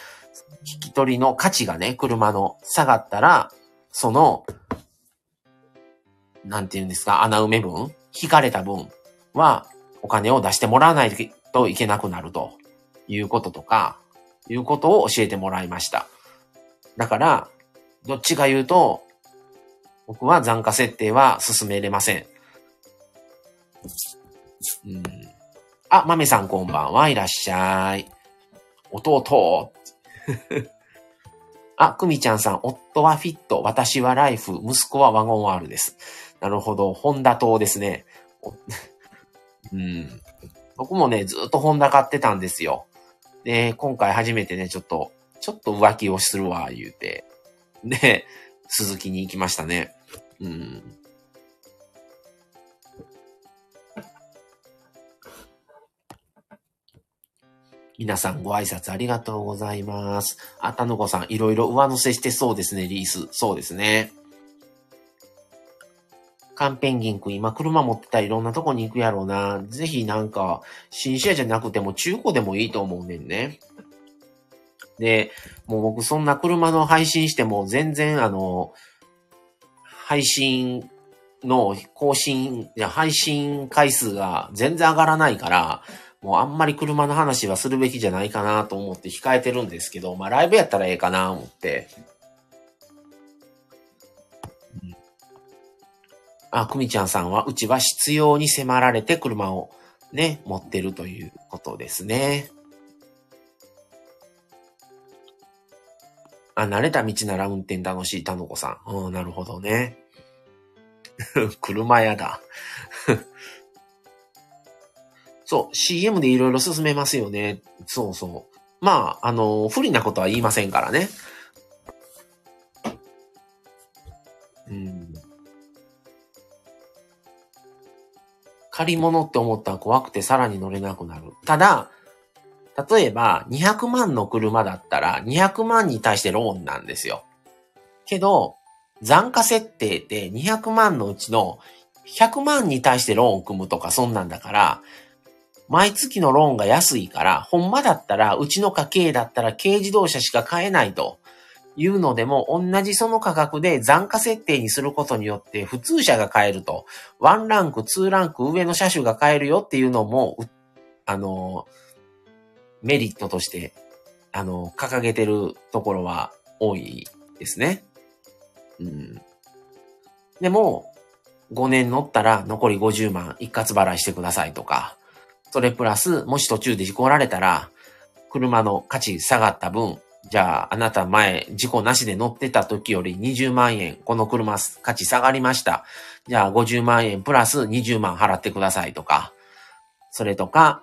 引き取りの価値がね、車の下がったら、その、なんて言うんですか、穴埋め分引かれた分は、お金を出してもらわないといけなくなるということとか、いうことを教えてもらいました。だから、どっちか言うと、僕は残価設定は進めれません。うん。あ、豆さんこんばんはいらっしゃい。弟。[laughs] あ、くみちゃんさん、夫はフィット、私はライフ、息子はワゴン R です。なるほど、ホンダ島ですね。うん。僕もね、ずっとホンダ買ってたんですよ。で、今回初めてね、ちょっと、ちょっと浮気をするわ、言うて。で、鈴木に行きましたね。うん。皆さんご挨拶ありがとうございます。あ、たのこさん、いろいろ上乗せしてそうですね、リース。そうですね。カンペンギンくん、今車持ってたらいろんなとこに行くやろうな。ぜひなんか、新車じゃなくても中古でもいいと思うねんね。で、もう僕そんな車の配信しても全然あの、配信の更新、いや配信回数が全然上がらないから、もうあんまり車の話はするべきじゃないかなと思って控えてるんですけど、まあライブやったらええかな思って。あ、くみちゃんさんは、うちは必要に迫られて車をね、持ってるということですね。あ、慣れた道なら運転楽しい、たのこさん。うん、なるほどね。[laughs] 車屋だ。[laughs] そう、CM でいろいろ進めますよね。そうそう。まあ、あの、不利なことは言いませんからね。借り物って思ったら怖くてさらに乗れなくなる。ただ、例えば200万の車だったら200万に対してローンなんですよ。けど、残価設定って200万のうちの100万に対してローンを組むとかそんなんだから、毎月のローンが安いから、ほんまだったら、うちの家計だったら軽自動車しか買えないというのでも、同じその価格で残価設定にすることによって、普通車が買えると、1ランク、2ランク上の車種が買えるよっていうのも、あの、メリットとして、あの、掲げてるところは多いですね。うん。でも、5年乗ったら残り50万一括払いしてくださいとか、それプラス、もし途中で事故られたら、車の価値下がった分、じゃあ、あなた前、事故なしで乗ってた時より20万円、この車価値下がりました。じゃあ、50万円プラス20万払ってくださいとか、それとか、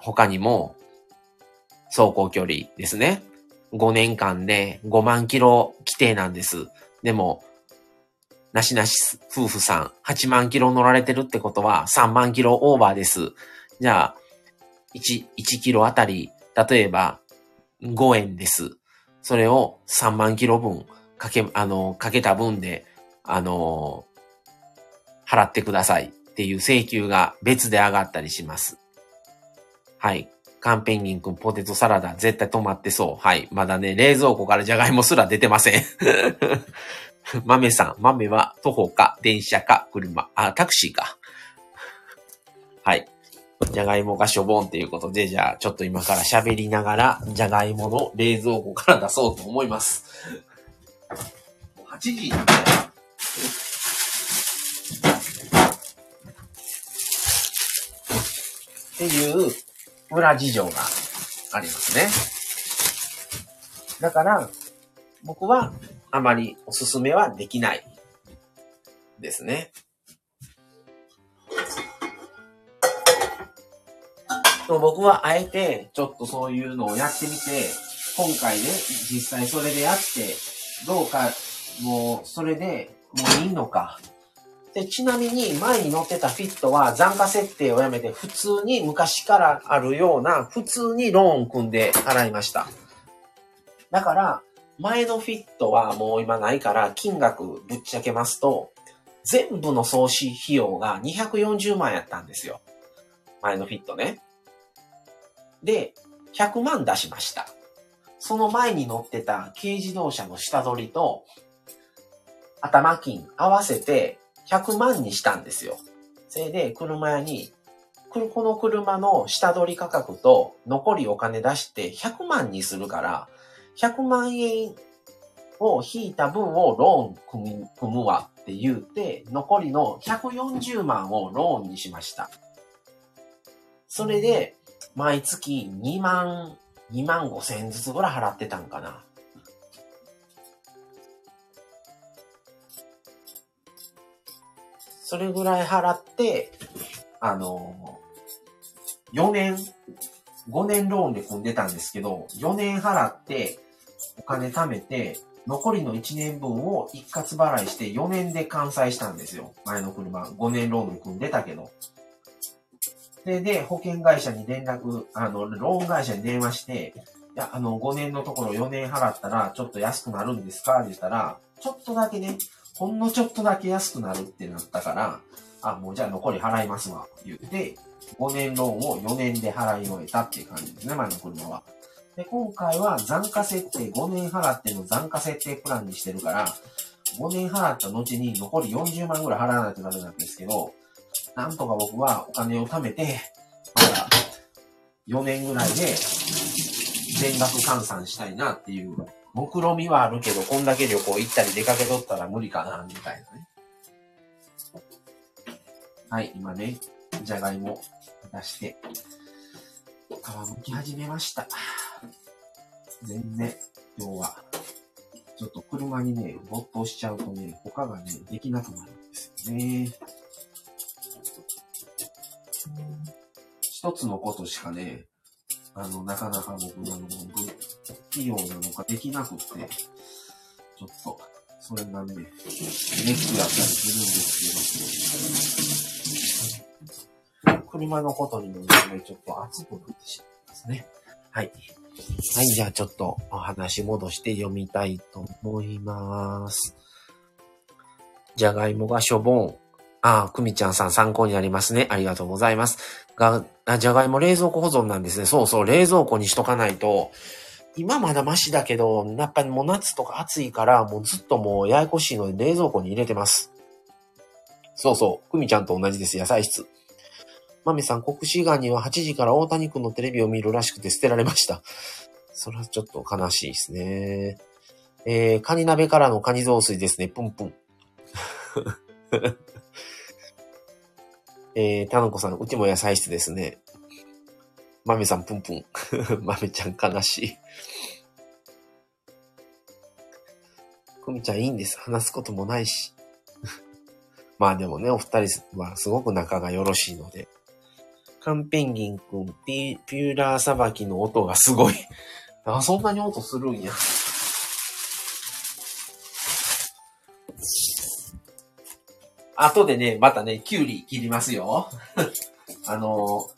他にも、走行距離ですね。5年間で5万キロ規定なんです。でも、なしなし夫婦さん、8万キロ乗られてるってことは3万キロオーバーです。じゃあ、1、1キロあたり、例えば5円です。それを3万キロ分かけ、あの、かけた分で、あの、払ってくださいっていう請求が別で上がったりします。はい。カンペンギンくんポテトサラダ絶対止まってそう。はい。まだね、冷蔵庫からじゃがいもすら出てません。[laughs] 豆さん、豆は徒歩か、電車か、車、あ、タクシーか。はい。じゃがいもがしょぼんっていうことで、じゃあ、ちょっと今から喋りながら、じゃがいもの冷蔵庫から出そうと思います。8時っていう裏事情がありますね。だから、僕はあまりおすすめはできないですね。僕はあえてちょっとそういうのをやってみて、今回ね、実際それでやって、どうか、もうそれでもういいのか。で、ちなみに前に乗ってたフィットは残価設定をやめて普通に昔からあるような普通にローン組んで払いました。だから、前のフィットはもう今ないから金額ぶっちゃけますと、全部の創始費用が240万やったんですよ。前のフィットね。で、100万出しました。その前に乗ってた軽自動車の下取りと頭金合わせて100万にしたんですよ。それで車屋に、この車の下取り価格と残りお金出して100万にするから、100万円を引いた分をローン組む組むわって言うて、残りの140万をローンにしました。それで、毎月2万、2万5千円ずつぐらい払ってたんかな。それぐらい払って、あの、4年、5年ローンで組んでたんですけど、4年払って、お金貯めて、残りの1年分を一括払いして4年で完済したんですよ。前の車。5年ローンで組んでたけど。で、で、保険会社に連絡、あの、ローン会社に電話して、いや、あの、5年のところ4年払ったらちょっと安くなるんですか？って言ったら、ちょっとだけね、ほんのちょっとだけ安くなるってなったから、あ、もうじゃあ残り払いますわ、言って、5年ローンを4年で払い終えたっていう感じですね、前の車は。で、今回は残価設定、5年払っての残価設定プランにしてるから、5年払った後に残り40万ぐらい払わないとダメなんですけど、なんとか僕はお金を貯めて、まだ4年ぐらいで全額換算したいなっていう、目論みはあるけど、こんだけ旅行行ったり出かけとったら無理かな、みたいなね。はい、今ね、じゃがいも出して、皮むき始めました。全然、今日は、ちょっと車にね、没頭しちゃうとね、他がね、できなくなるんですよね。一つのことしかね、あの、なかなか僕、あの、器用なのかできなくって、ちょっと、それがね、ネックだったりするんですけど、車のことにもね、ちょっと熱くなってしまいますね。はい。はい、じゃあちょっとお話戻して読みたいと思います。じゃがいもがしょぼん。ああ、くみちゃんさん参考になりますね。ありがとうございます。が、じゃがいも冷蔵庫保存なんですね。そうそう、冷蔵庫にしとかないと、今まだマシだけど、やっぱりもう夏とか暑いから、もうずっともうややこしいので冷蔵庫に入れてます。そうそう、くみちゃんと同じです、野菜室。まみさん、国士岩には8時から大谷くんのテレビを見るらしくて捨てられました。それはちょっと悲しいですね。えー、カニ鍋からのカニ雑炊ですね。プンプン。えー、たのこさん、うちも野菜室ですね。まめさん、ぷんぷん。[laughs] まめちゃん、悲しい。くみちゃん、いいんです。話すこともないし。[laughs] まあでもね、お二人はすごく仲がよろしいので。カンペンギンくん、ピューラーさばきの音がすごい。[laughs] あ、そんなに音するんや。後でね、またね、キュウリ切りますよ。[laughs] あの、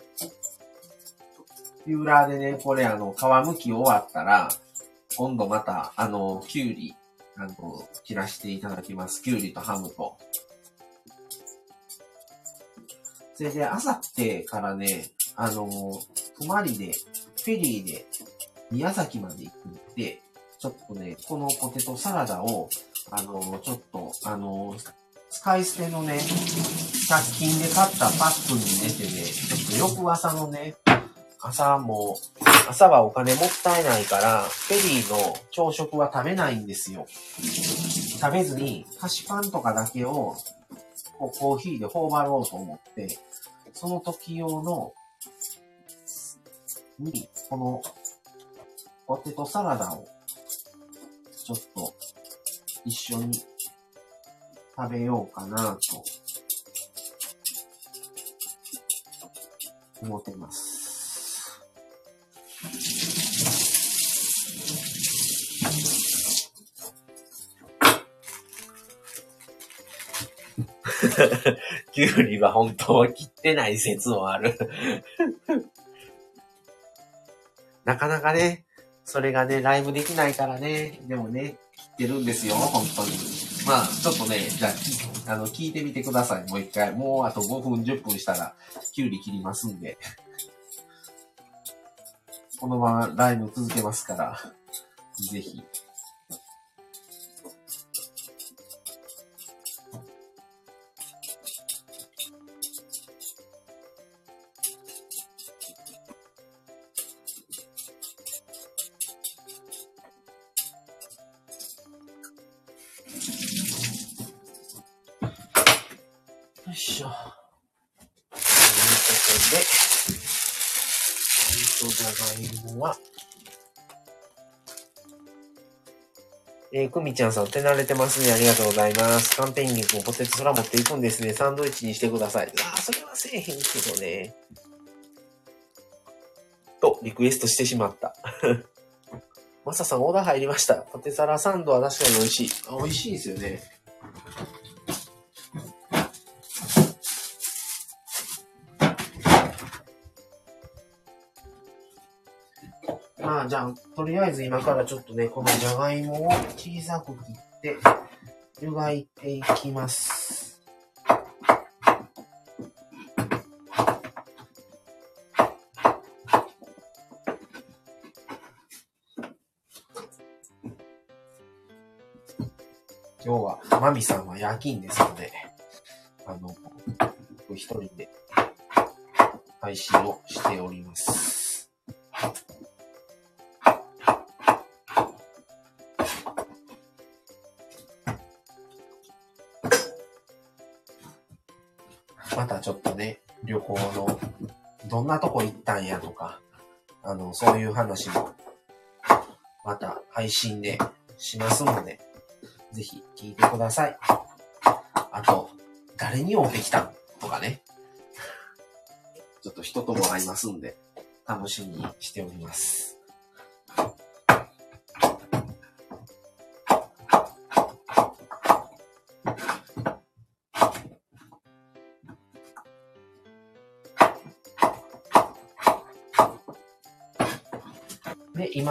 ピューラーでね、これあの、皮むき終わったら、今度また、あの、キュウリ、あの、切らしていただきます。キュウリとハムと。それで、あさってからね、あの、泊まりで、フェリーで、宮崎まで行くんで、ちょっとね、このポテトサラダを、あの、ちょっと、あの、使い捨てのね、100均で買ったパックに入れてね、ちょっと翌朝のね、朝も、朝はお金もったいないから、フェリーの朝食は食べないんですよ。食べずに、菓子パンとかだけを、こうコーヒーで頬張ろうと思って、その時用の、に、この、ポテトサラダを、ちょっと、一緒に食べようかなと思ってます。[laughs] キュウリは本当は切ってない説もある [laughs] なかなかね、それがね、ライブできないからね、でもね、切ってるんですよ、本当に。まあ、ちょっとね、じゃあ、あの、聞いてみてください。もう一回。もうあと5分、10分したら、キュウリ切りますんで。このままライブ続けますから、ぜひ。くみちゃんさん、手慣れてますね。ありがとうございます。カンペンギンもポテト空持っていくんですね。サンドイッチにしてください。ああ、それはせえへんけどね。と、リクエストしてしまった。[laughs] マサさん、オーダー入りました。ポテサラサンドは確かに美味しい。あ、美味しいですよね。あ、じゃあ、とりあえず今からちょっとね、このじゃがいもを小さく切って、湯がいていきます。今日は、マミさんは夜勤ですので、あの、一人で配信をしております。この、どんなとこ行ったんやとか、あの、そういう話も、また配信でしますので、ぜひ聞いてください。あと、誰に会うてきたんとかね。ちょっと人とも会いますんで、楽しみにしております。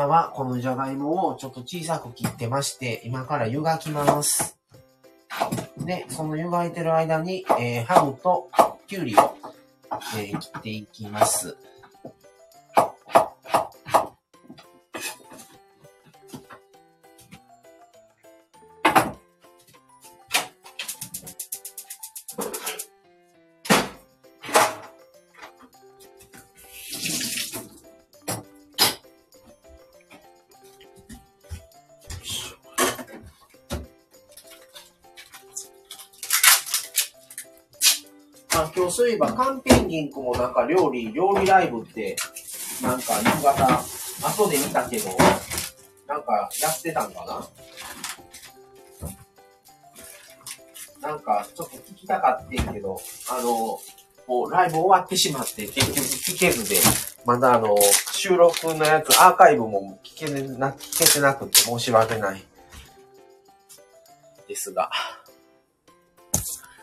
はこのじゃがいもをちょっと小さく切ってまして、今から湯がきます。で、その湯がいてる間に、えー、ハムときゅうりを、えー、切っていきます。ば、カンペンギンクもなんか料理、料理ライブって、なんか夕方、後で見たけど、なんかやってたんかな？なんか、ちょっと聞きたかってんけど、あの、もうライブ終わってしまって、結局聞けずで、まだあの、収録のやつ、アーカイブも聞けな、聞けてなくて申し訳ない。ですが。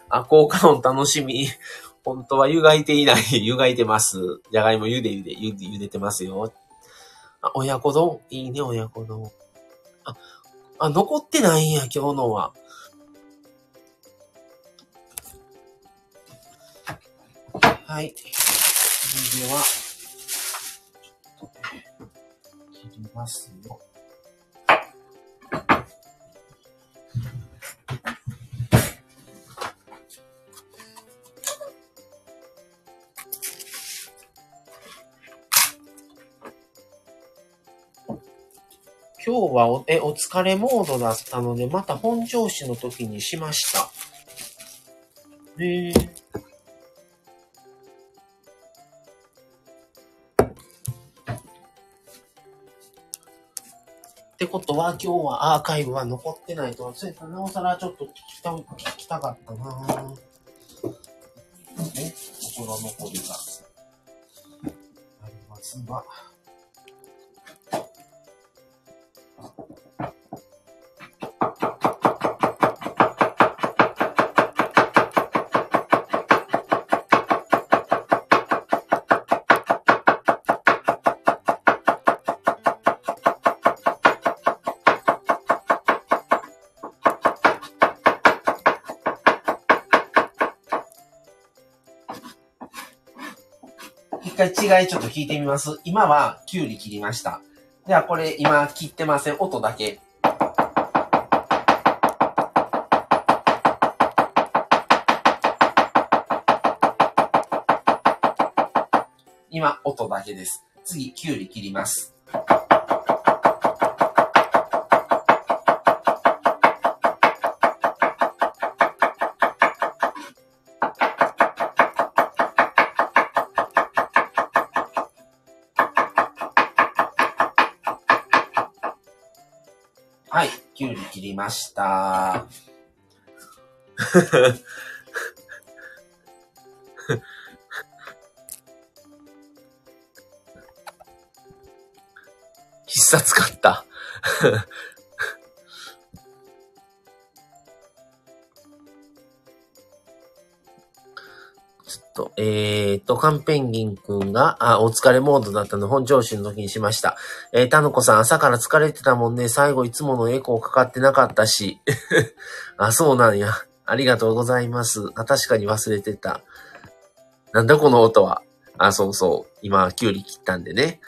あ、効果音楽しみ。本当は湯がいていない。[laughs] 湯がいてます。じゃがいも茹で茹で、茹で茹でてますよ。あ、親子丼？いいね、親子丼。あ、あ、残ってないんや、今日のは。はい。それでは、切りますよ。今日はお、え、お疲れモードだったので、また本調子の時にしました。へえ。ってことは、今日はアーカイブは残ってないと。そうやったなおさらちょっと聞きた、聞きたかったなぁ。ね、心残りがありますが。回違いちょっと聞いてみます。今はきゅうり切りました。ではこれ今切ってません。音だけ。今、音だけです。次、きゅうり切ります。切りました。[laughs] 必殺買った。と、カンペンギンくんが、あ、お疲れモードだったの本調子の時にしました。えー、たのこさん朝から疲れてたもんね。最後いつものエコーかかってなかったし。[laughs] あ、そうなんや。ありがとうございます。あ、確かに忘れてた。なんだこの音は。あ、そうそう。今、キュウリ切ったんでね。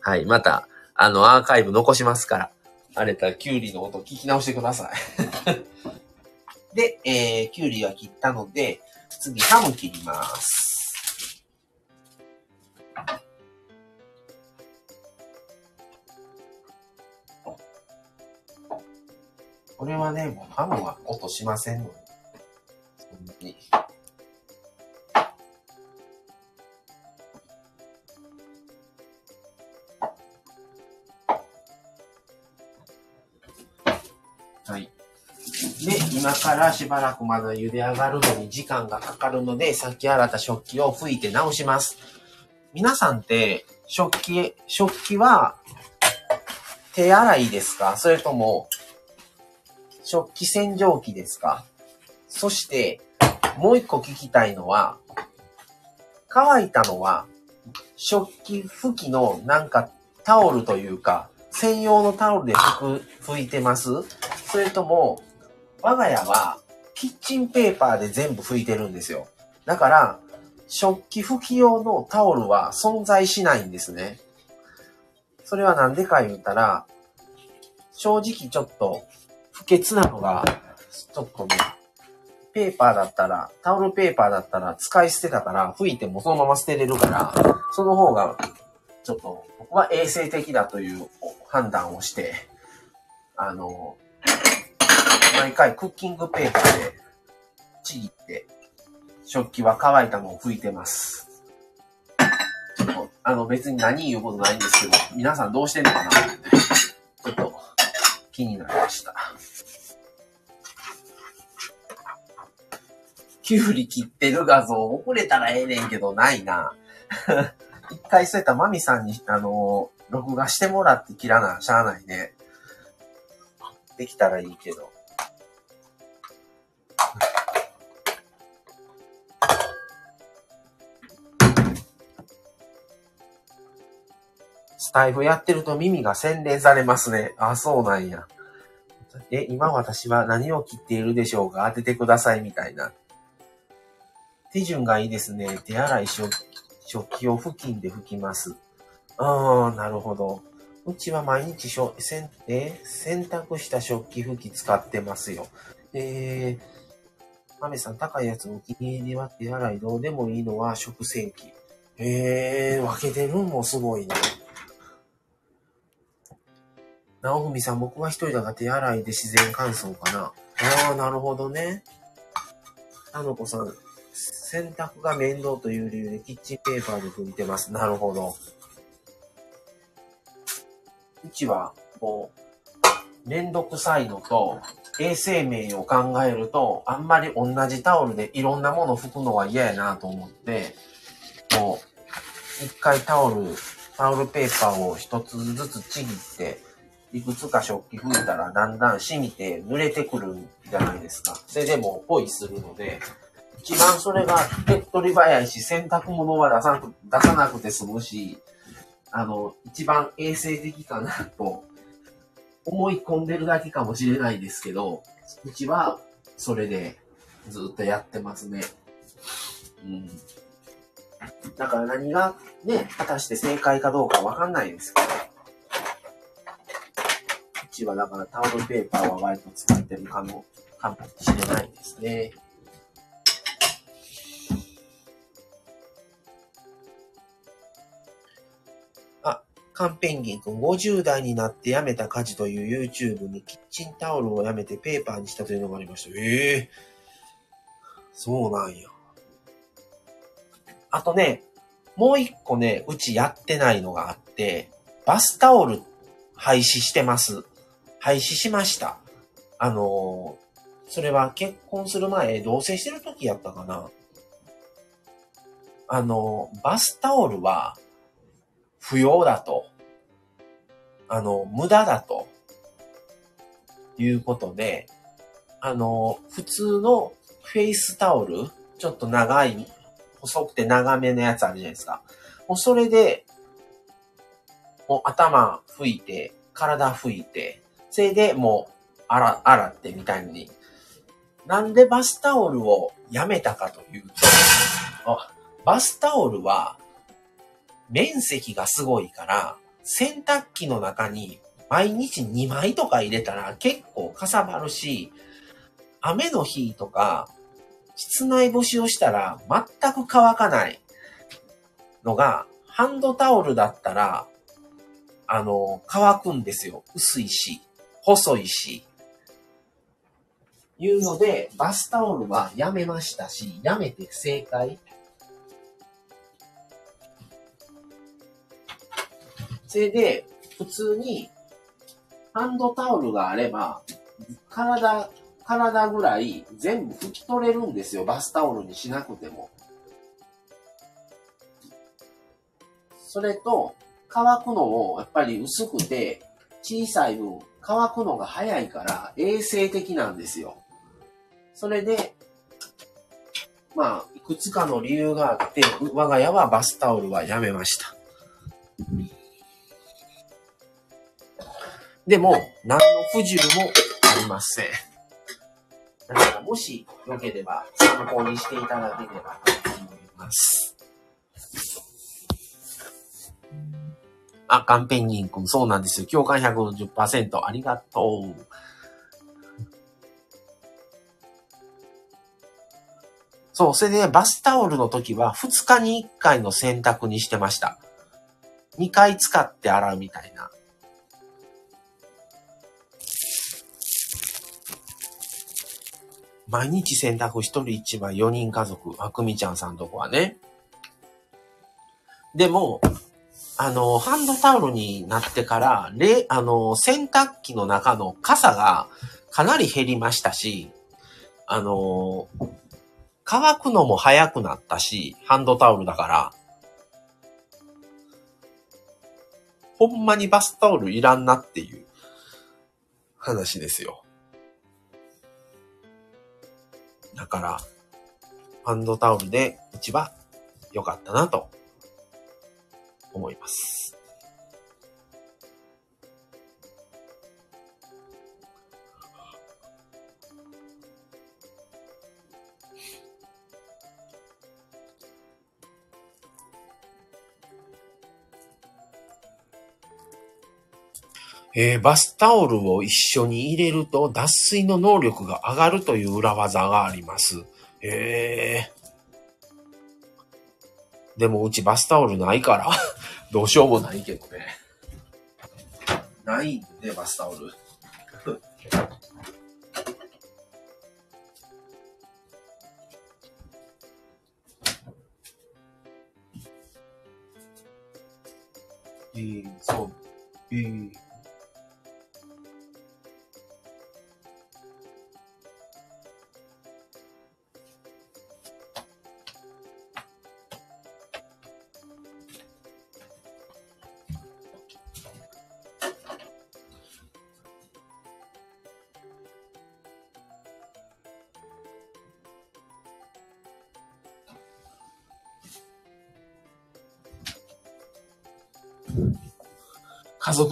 はい。また、あの、アーカイブ残しますから。あれたらキュウリの音聞き直してください。[laughs] で、えー、キュウリは切ったので、次、ハム切ります。これはね、もうハムは音しませんので。そんなに。はい。で、今からしばらくまだ茹で上がるのに時間がかかるので、さっき洗った食器を拭いて直します。皆さんって、食器、食器は手洗いですか？それとも、食器洗浄機ですかそして、もう一個聞きたいのは、乾いたのは、食器拭きのなんかタオルというか、専用のタオルで拭く、拭いてますそれとも、我が家はキッチンペーパーで全部拭いてるんですよ。だから、食器拭き用のタオルは存在しないんですね。それはなんでか言ったら、正直ちょっと不潔なのが、ちょっとね、ペーパーだったら、タオルペーパーだったら使い捨てたから拭いてもそのまま捨てれるから、その方がちょっと僕は衛生的だという判断をして、あの、毎回クッキングペーパーでちぎって、食器は乾いたのを拭いてます。ちょっと、あの別に何言うことないんですけど、皆さんどうしてんのかな、ちょっと気になりました。キュウリ切ってる画像送れたらええねんけど、ないな。[laughs] 一回そうやったマミさんに、あの録画してもらって切らな、しゃあないね。できたらいいけど。スタイフやってると耳が洗練されますね。あ、そうなんや。え、今私は何を切っているでしょうか？当ててくださいみたいな。手順がいいですね。手洗い食食器を付近で拭きます。ああ、なるほど。うちは毎日しょせん、え洗濯した食器拭き使ってますよ。えー、マメさん、高いやつのお気に入りは手洗いどうでもいいのは食洗機。えー、分けてるんもすごいな。直文さん、僕は一人だが手洗いで自然乾燥かな。ああ、なるほどね。あの子さん、洗濯が面倒という理由でキッチンペーパーで拭いてます。なるほど。うちは、もう、めんどくさいのと、衛生面を考えると、あんまり同じタオルでいろんなもの拭くのは嫌やなと思って、もう、一回タオル、タオルペーパーを一つずつちぎって、いくつか食器拭いたらだんだん染みて濡れてくるじゃないですか。それでもポイするので、一番それが手っ取り早いし、洗濯物は出さなく出さなくて済むし、あの、一番衛生的かなと思い込んでるだけかもしれないですけど、うちはそれでずっとやってますね。うん。だから何がね、果たして正解かどうかわかんないですけど、うちはだからタオルペーパーは割と使ってるかも、かもしれないですね。カンペンギン君50代になって辞めた家事という YouTube にキッチンタオルをやめてペーパーにしたというのがありました。ええそうなんや。あとね、もう一個ね、うちやってないのがあって、バスタオル廃止してます。廃止しました。あのーそれは結婚する前、同棲してる時やったかな。あのーバスタオルは、不要だと。あの、無駄だと。いうことで、あの、普通のフェイスタオル、ちょっと長い、細くて長めのやつあるじゃないですか。もうそれで、もう頭拭いて、体拭いて、それでもう、洗、洗ってみたいに。なんでバスタオルをやめたかというと、あバスタオルは、面積がすごいから、洗濯機の中に毎日2枚とか入れたら結構かさばるし、雨の日とか、室内干しをしたら全く乾かないのが、ハンドタオルだったら、あの、乾くんですよ。薄いし、細いし。いうので、バスタオルはやめましたし、やめて正解。それで、普通に、ハンドタオルがあれば、体体ぐらい全部拭き取れるんですよ。バスタオルにしなくても。それと、乾くのもやっぱり薄くて小さい分乾くのが早いから衛生的なんですよ。それで、まあ、いくつかの理由があって、我が家はバスタオルはやめました。でも、何の不自由もありません。だから、もしよければ参考にしていただければと思います。あ、カンペンギン君、そうなんですよ。共感150%。ありがとう。そう、それで、バスタオルの時は2日に1回の洗濯にしてました。2回使って洗うみたいな。毎日洗濯1人1枚4人家族、あくみちゃんさんとこはね。でも、あの、ハンドタオルになってから、れ、あの、洗濯機の中の傘がかなり減りましたし、あの、乾くのも早くなったし、ハンドタオルだから、ほんまにバスタオルいらんなっていう話ですよ。から、ハンドタオルで一番良かったなと思います。えー、バスタオルを一緒に入れると脱水の能力が上がるという裏技があります。えー、でもうちバスタオルないから [laughs] どうしようもないけどね。ないんで、バスタオル。[laughs] えー、そう。えー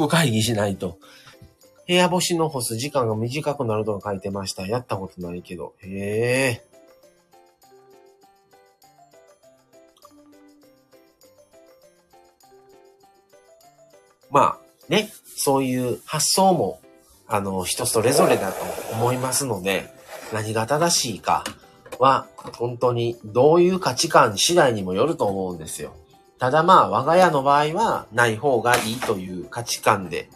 会議しないと。部屋干しの干す時間が短くなると書いてました。やったことないけど。へえ。まあ、ね、そういう発想も、あの、人それぞれだと思いますので、何が正しいかは、本当にどういう価値観次第にもよると思うんですよ。ただまあ、我が家の場合はない方がいいという価値観で。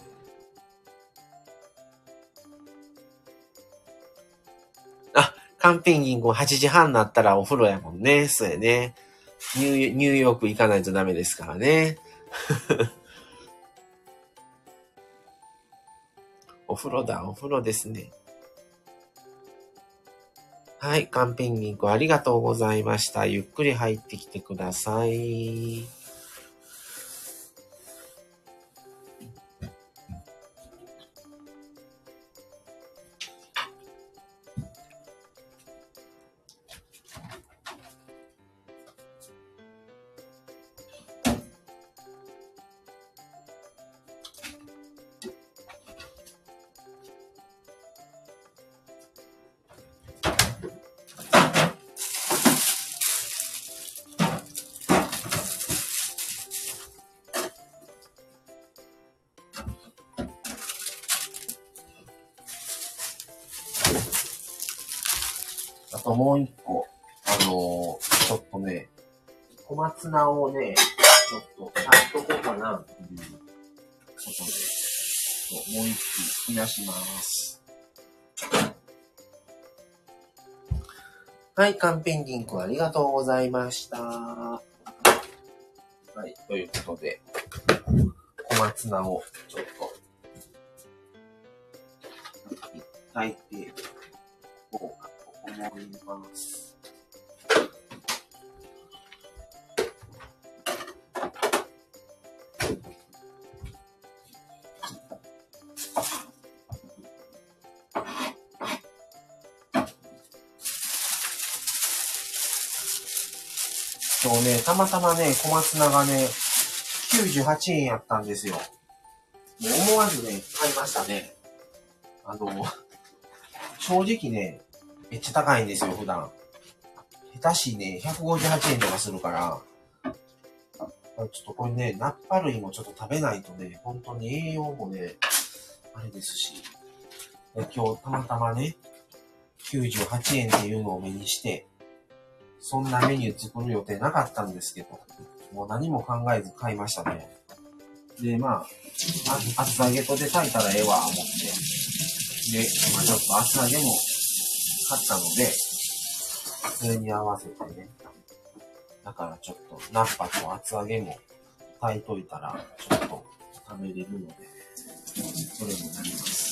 あ、カンペンギン君8時半になったらお風呂やもんね。そうやね。ニューニューヨーク行かないとダメですからね。[laughs] お風呂だ、お風呂ですね。はい、カンペンギン君ありがとうございました。ゆっくり入ってきてください。はい、カンペンギン君ありがとうございました。はい、ということで、小松菜をちょっと、炊いて、こうかと思います。今日ね、たまたまね、小松菜がね、98円やったんですよ。もう思わずね、買いましたね。あの、正直ね、めっちゃ高いんですよ、普段。下手しね、158円とかするから、ちょっとこれね、ナッパ類もちょっと食べないとね、本当に栄養もね、あれですし、今日たまたまね、98円っていうのを目にして、そんなメニュー作る予定なかったんですけど、もう何も考えず買いましたね。で、まあ、厚揚げとで炊いたらええわ、思って。で、まあちょっと厚揚げも買ったので、それに合わせてね。だからちょっと、ナッパと厚揚げも炊いといたら、ちょっと食べれるので、それもなります。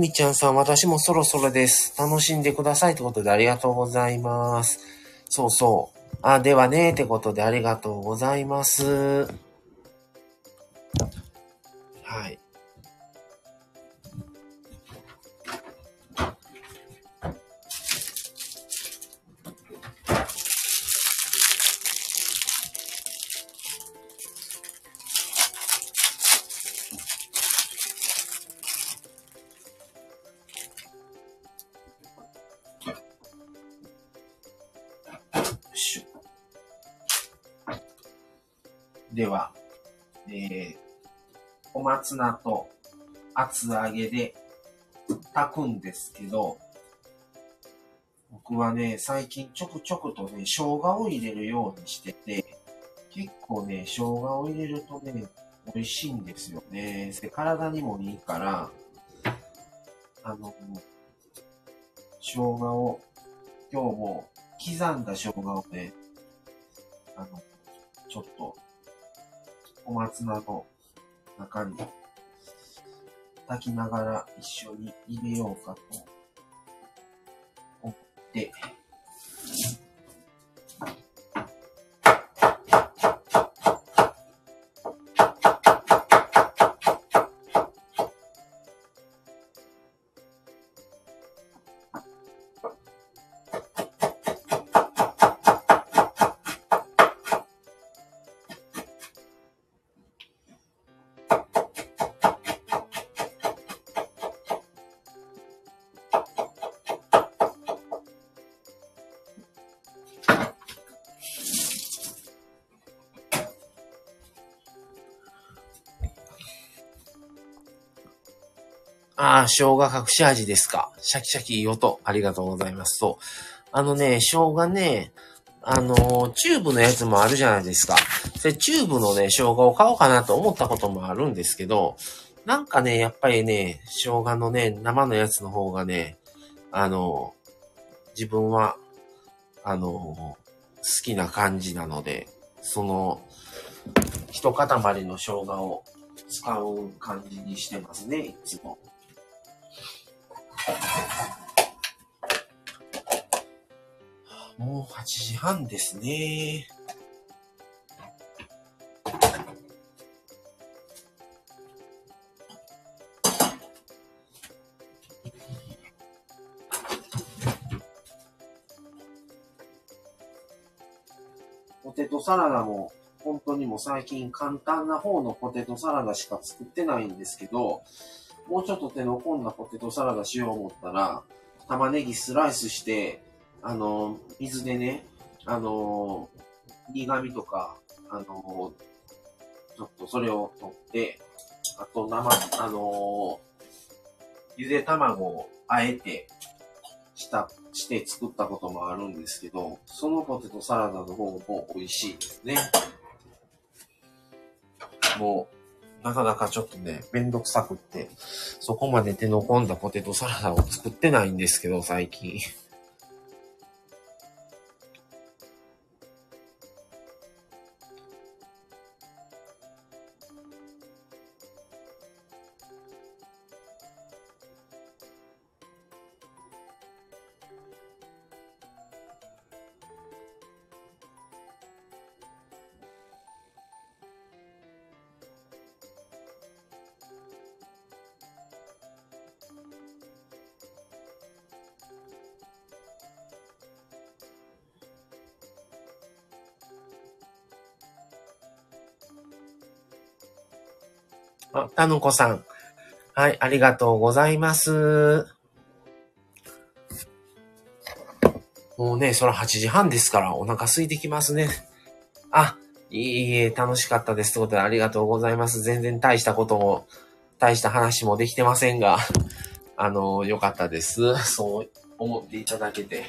みちゃんさん、私もそろそろです。楽しんでくださいってことでありがとうございます。そうそう。あ、ではね、ってことでありがとうございます。小松菜と厚揚げで炊くんですけど、僕はね、最近ちょくちょくとね、生姜を入れるようにしてて、結構ね、生姜を入れるとね、美味しいんですよね。で体にもいいから、あの、生姜を、今日も刻んだ生姜をね、あの、ちょっと小松菜の中にきながら一緒に入れようかと思って、あ、生姜隠し味ですか。シャキシャキいい音。ありがとうございます。そう。あのね、生姜ね、あの、チューブのやつもあるじゃないですか。で、チューブのね、生姜を買おうかなと思ったこともあるんですけど、なんかね、やっぱりね、生姜のね、生のやつの方がね、あの、自分は、あの、好きな感じなので、その、一塊の生姜を使う感じにしてますね、いつも。もう8時半ですね。ポテトサラダも本当にも最近簡単な方のポテトサラダしか作ってないんですけど、もうちょっと手の込んだポテトサラダしよう思ったら、玉ねぎスライスして、あの、水でね、あの、苦味とか、あの、ちょっとそれを取って、あと生、あの、ゆで卵をあえて、した、して作ったこともあるんですけど、そのポテトサラダの方も美味しいですね。もう、なかなかちょっとね、めんどくさくって、そこまで手の込んだポテトサラダを作ってないんですけど、最近。たのこさん。はい、ありがとうございます。もうね、そら8時半ですからお腹空いてきますね。あ、いいえ、楽しかったです。ということでありがとうございます。全然大したことも、大した話もできてませんが、あの、よかったです。そう思っていただけて。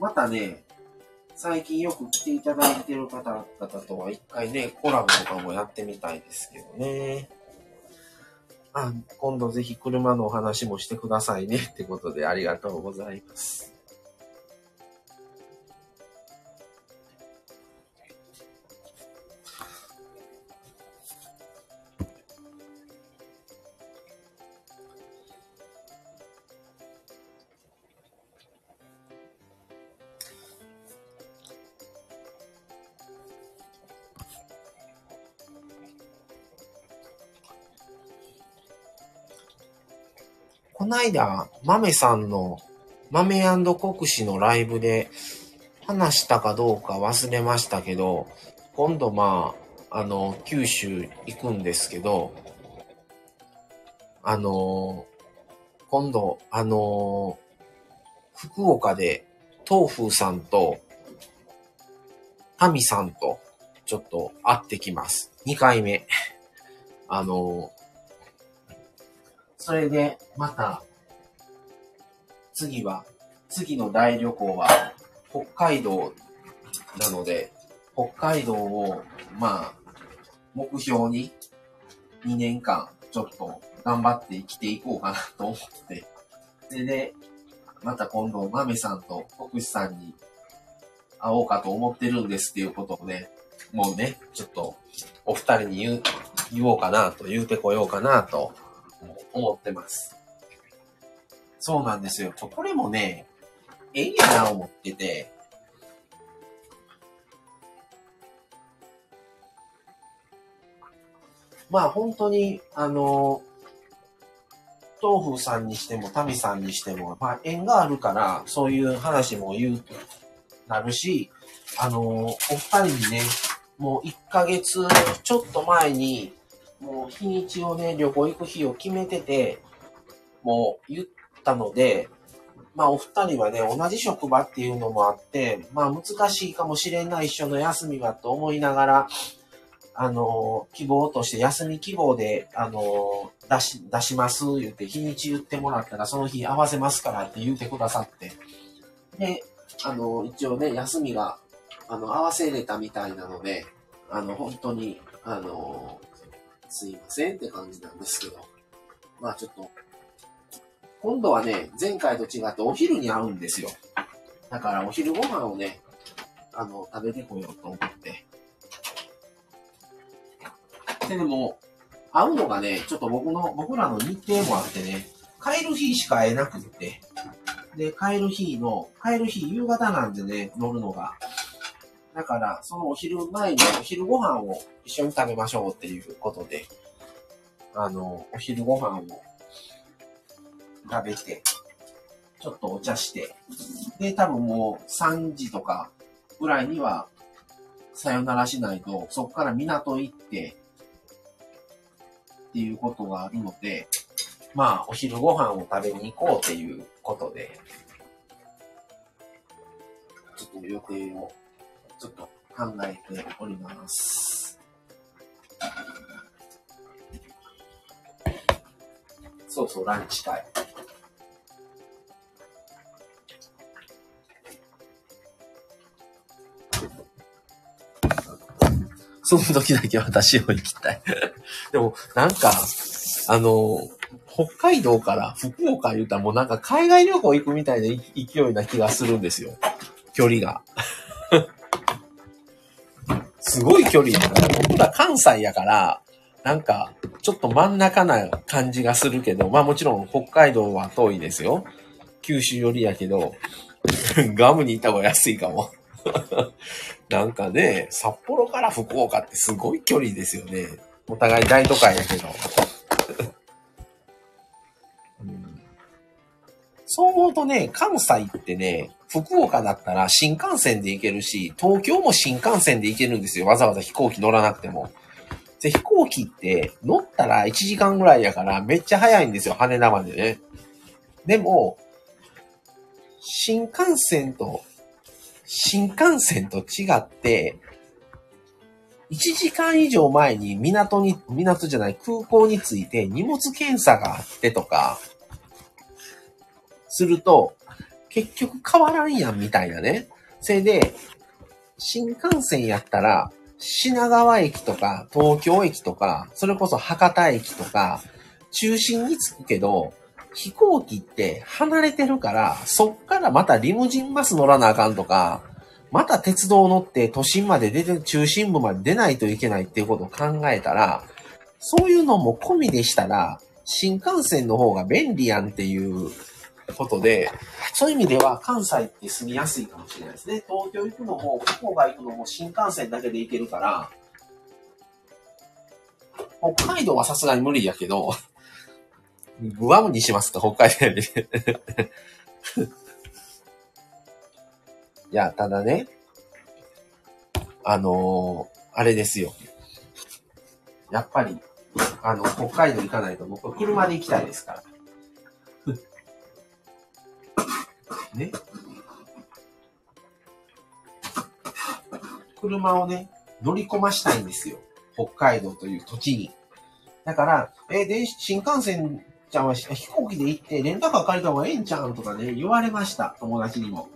またね、最近よく来ていただいてる方々とは一回ね、コラボとかもやってみたいですけどね。あ、今度ぜひ車のお話もしてくださいねってことでありがとうございます。いだ、豆さんの、豆国士のライブで話したかどうか忘れましたけど、今度まあ、あの、九州行くんですけど、あの、今度、あの、福岡で、東風さんと、タミさんと、ちょっと会ってきます。2回目。あの、それで、また、次は、次の大旅行は、北海道なので、北海道を、まあ、目標に、2年間、ちょっと頑張って生きていこうかなと思って、それで、また今度、豆さんと国士さんに会おうかと思ってるんですっていうことをね、もうね、ちょっと、お二人に言う、言おうかなと、言うてこようかなと、思ってます。そうなんですよ。これもね、ええやな思ってて。まあ本当に、あの、東風さんにしても、タミさんにしても、まあ縁があるから、そういう話も言うとなるし、あの、お二人にね、もう1ヶ月ちょっと前に、もう日にちをね、旅行行く日を決めてて、もう言ったので、まあお二人はね、同じ職場っていうのもあって、まあ難しいかもしれない一緒の休みはと思いながら、あの、希望として休み希望で、あの、出し、出します言って、日にち言ってもらったら、その日合わせますからって言ってくださって。で、あの、一応ね、休みが、あの、合わせれたみたいなので、あの、本当に、あの、すいませんって感じなんですけど。まあちょっと、今度はね、前回と違ってお昼に会うんですよ。だからお昼ご飯をね、あの、食べてこようと思って。で、でも、会うのがね、ちょっと僕の、僕らの日程もあってね、帰る日しか会えなくって。で、帰る日の、帰る日夕方なんでね、乗るのが。だから、そのお昼前にお昼ご飯を一緒に食べましょうっていうことで、あの、お昼ご飯を食べて、ちょっとお茶して、で、多分もう3時とかぐらいには、さよならしないと、そこから港行って、っていうことがあるので、まあ、お昼ご飯を食べに行こうっていうことで、ちょっと予定をちょっと考えております。そうそう、ランチ会。その時だけ私を行きたい。[laughs] でも、なんか、あの、北海道から福岡言うたらもうなんか海外旅行行くみたいな勢いな気がするんですよ。距離が。[laughs] すごい距離やから、僕ら関西やから、なんか、ちょっと真ん中な感じがするけど、まあもちろん北海道は遠いですよ。九州寄りやけど、[laughs] ガムに行った方が安いかも。なんかね、札幌から福岡ってすごい距離ですよね。お互い大都会やけど。[laughs] うん、そう思うとね、関西ってね、福岡だったら新幹線で行けるし、東京も新幹線で行けるんですよ。わざわざ飛行機乗らなくても。で、飛行機って乗ったら1時間ぐらいやからめっちゃ早いんですよ。羽田までね。でも、新幹線と新幹線と違って、1時間以上前に港に、港じゃない空港に着いて荷物検査があってとか、すると、結局変わらんやんみたいなね。それで、新幹線やったら、品川駅とか、東京駅とか、それこそ博多駅とか、中心に着くけど、飛行機って離れてるから、そっからまたリムジンバス乗らなあかんとか、また鉄道乗って都心まで出て、中心部まで出ないといけないっていうことを考えたら、そういうのも込みでしたら、新幹線の方が便利やんっていうことで、そういう意味では関西って住みやすいかもしれないですね。東京行くのも、福岡行くのも新幹線だけで行けるから、北海道はさすがに無理やけど、グアムにしますか、北海道より。[laughs] いや、ただね、あのー、あれですよ。やっぱり、あの、北海道行かないと僕は車で行きたいですから。[laughs] ね。車をね、乗り込ましたいんですよ。北海道という土地に。だから、えで、新幹線ちゃんは飛行機で行ってレンタカー借りた方がええんちゃうんとかね、言われました。友達にも。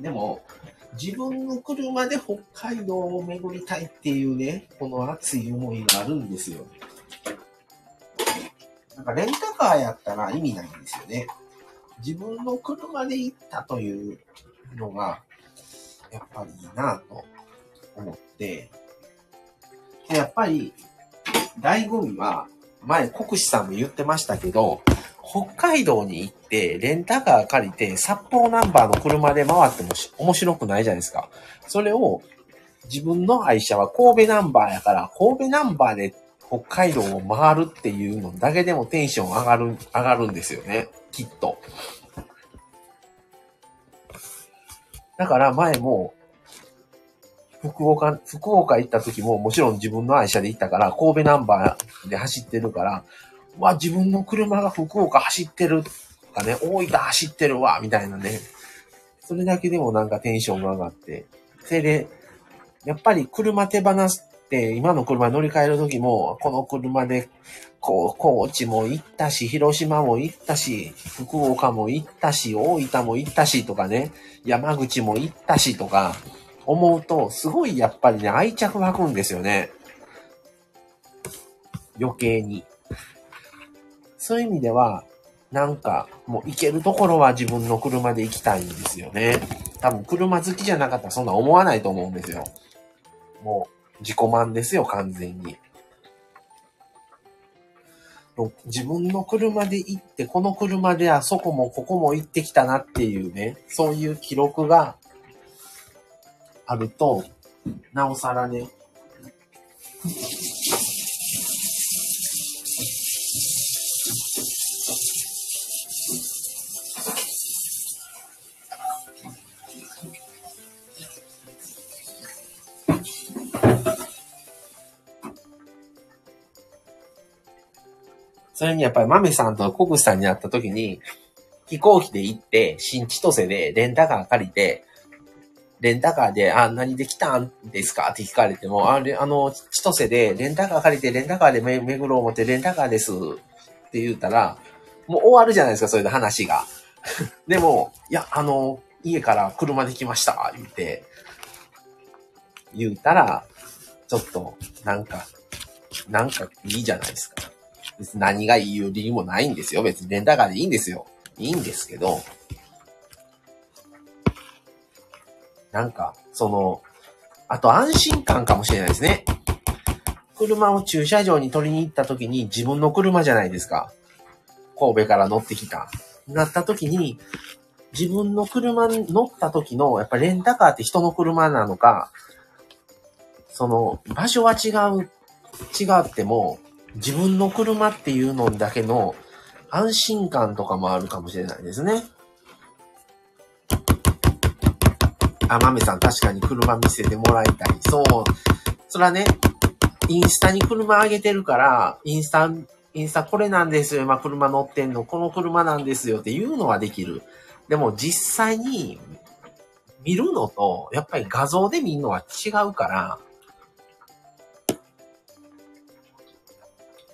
でも、自分の車で北海道を巡りたいっていうね、この熱い思いがあるんですよ。なんかレンタカーやったら意味ないんですよね。自分の車で行ったというのが、やっぱりいいなと思って、で、やっぱり、醍醐味は、前、国士さんも言ってましたけど、北海道に行って、レンタカー借りて、札幌ナンバーの車で回っても面白くないじゃないですか。それを、自分の愛車は神戸ナンバーやから、神戸ナンバーで北海道を回るっていうのだけでもテンション上がる、上がるんですよね。きっと。だから前も、福岡、福岡行った時ももちろん自分の愛車で行ったから、神戸ナンバーで走ってるから、わ、自分の車が福岡走ってるとかね、大分走ってるわ、みたいなね。それだけでもなんかテンションが上がって。それで、やっぱり車手放して、今の車乗り換える時も、この車で、こう、高知も行ったし、広島も行ったし、福岡も行ったし、大分も行ったしとかね、山口も行ったしとか、思うと、すごいやっぱりね、愛着湧くんですよね。余計に。そういう意味では、なんか、もう行けるところは自分の車で行きたいんですよね。多分車好きじゃなかったらそんな思わないと思うんですよ。もう自己満ですよ、完全に。自分の車で行って、この車であそこもここも行ってきたなっていうね、そういう記録があると、なおさらね、それにやっぱり豆さんとコグさんに会った時に、飛行機で行って、新千歳でレンタカー借りて、レンタカーで、あ、何で来たんですか？って聞かれても、あれ、あの、千歳でレンタカー借りて、レンタカーでめ巡ろう思って、レンタカーですって言うたら、もう終わるじゃないですか、そういう話が。[laughs] でも、いや、あの、家から車で来ました、言って、言うたら、ちょっと、なんか、なんかいいじゃないですか。別に何が言う理由もないんですよ。別にレンタカーでいいんですよ。いいんですけど、なんか、その、あと安心感かもしれないですね。車を駐車場に取りに行った時に自分の車じゃないですか。神戸から乗ってきた。なった時に、自分の車に乗った時の、やっぱレンタカーって人の車なのか、その、場所は違う、違っても、自分の車っていうのだけの安心感とかもあるかもしれないですね。あ、まめさん確かに車見せてもらいたい。そう。それはね、インスタに車上げてるから、インスタ、インスタこれなんですよ。今車乗ってんの。この車なんですよっていうのはできる。でも実際に見るのと、やっぱり画像で見るのは違うから、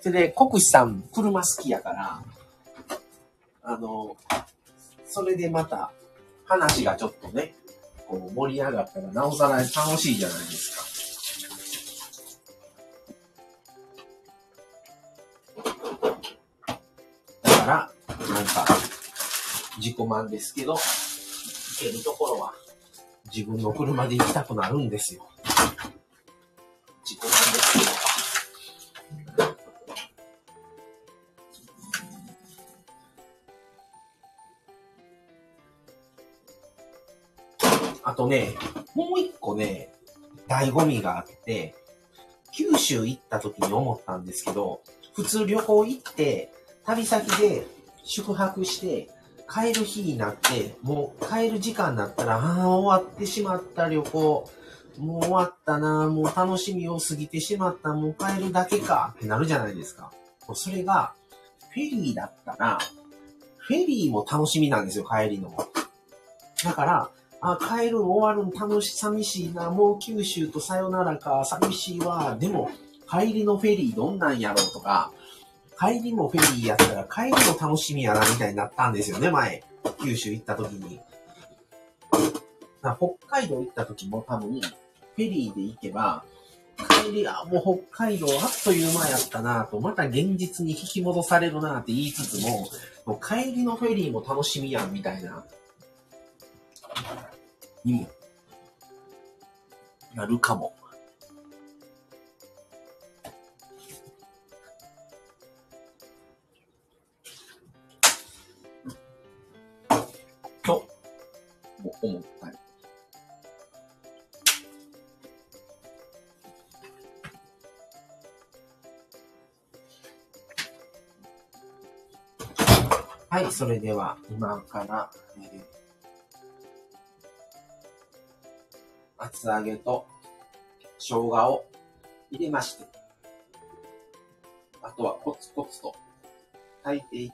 それで、国士さん、車好きやから、あの、それでまた、話がちょっとね、こう盛り上がったら、なおさら楽しいじゃないですか。だから、なんか、自己満ですけど、行けるところは、自分の車で行きたくなるんですよ。とね、もう一個ね、醍醐味があって、九州行った時に思ったんですけど、普通旅行行って、旅先で宿泊して、帰る日になって、もう帰る時間になったら、ああ、終わってしまった旅行。もう終わったな、もう楽しみを過ぎてしまった、もう帰るだけかってなるじゃないですか。それが、フェリーだったら、フェリーも楽しみなんですよ、帰りの。だから、あ、帰る終わるの楽し、寂しいな、もう九州とさよならか、寂しいわ。でも、帰りのフェリーどんなんやろうとか、帰りもフェリーやったら帰りも楽しみやな、みたいになったんですよね、前。九州行った時に。北海道行った時も多分、フェリーで行けば、帰り、あ、もう北海道あっという間やったなと、また現実に引き戻されるなって言いつつも、もう帰りのフェリーも楽しみやん、みたいな。になるかも。と、思ったり。はい、それでは今から、えー厚揚げと生姜を入れまして、あとはコツコツと炊いていき、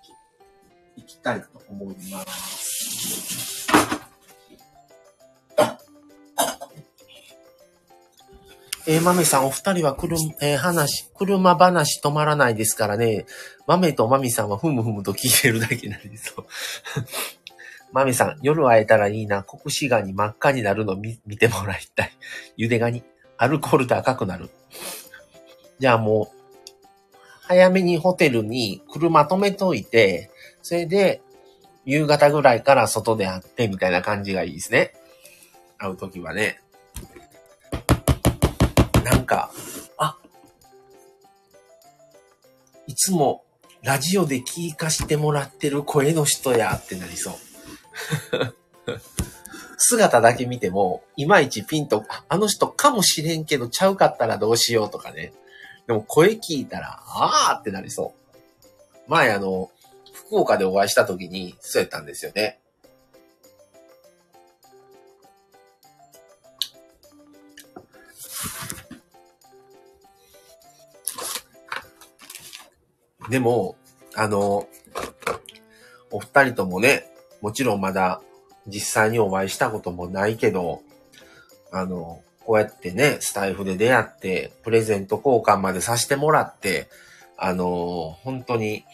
いきたいと思います。えー、豆さん、お二人は車、えー、話、車話止まらないですからね。豆とマミさんはふむふむと聞いてるだけなんですよ。マミさん、夜会えたらいいな。国士ガニ真っ赤になるの見見てもらいたい。[laughs] ゆでガニ。アルコールで赤くなる。じゃあもう、早めにホテルに車止めといて、それで、夕方ぐらいから外で会って、みたいな感じがいいですね。会うときはね。なんか、あ、いつもラジオで聞かしてもらってる声の人やってなりそう。[laughs] 姿だけ見ても、いまいちピンと、あの人かもしれんけどちゃうかったらどうしようとかね。でも声聞いたら、あーってなりそう。前あの、福岡でお会いした時に、そうやったんですよね。でも、あの、お二人ともね、もちろんまだ実際にお会いしたこともないけど、あの、こうやってね、スタイフで出会って、プレゼント交換までさせてもらって、あの、本当に、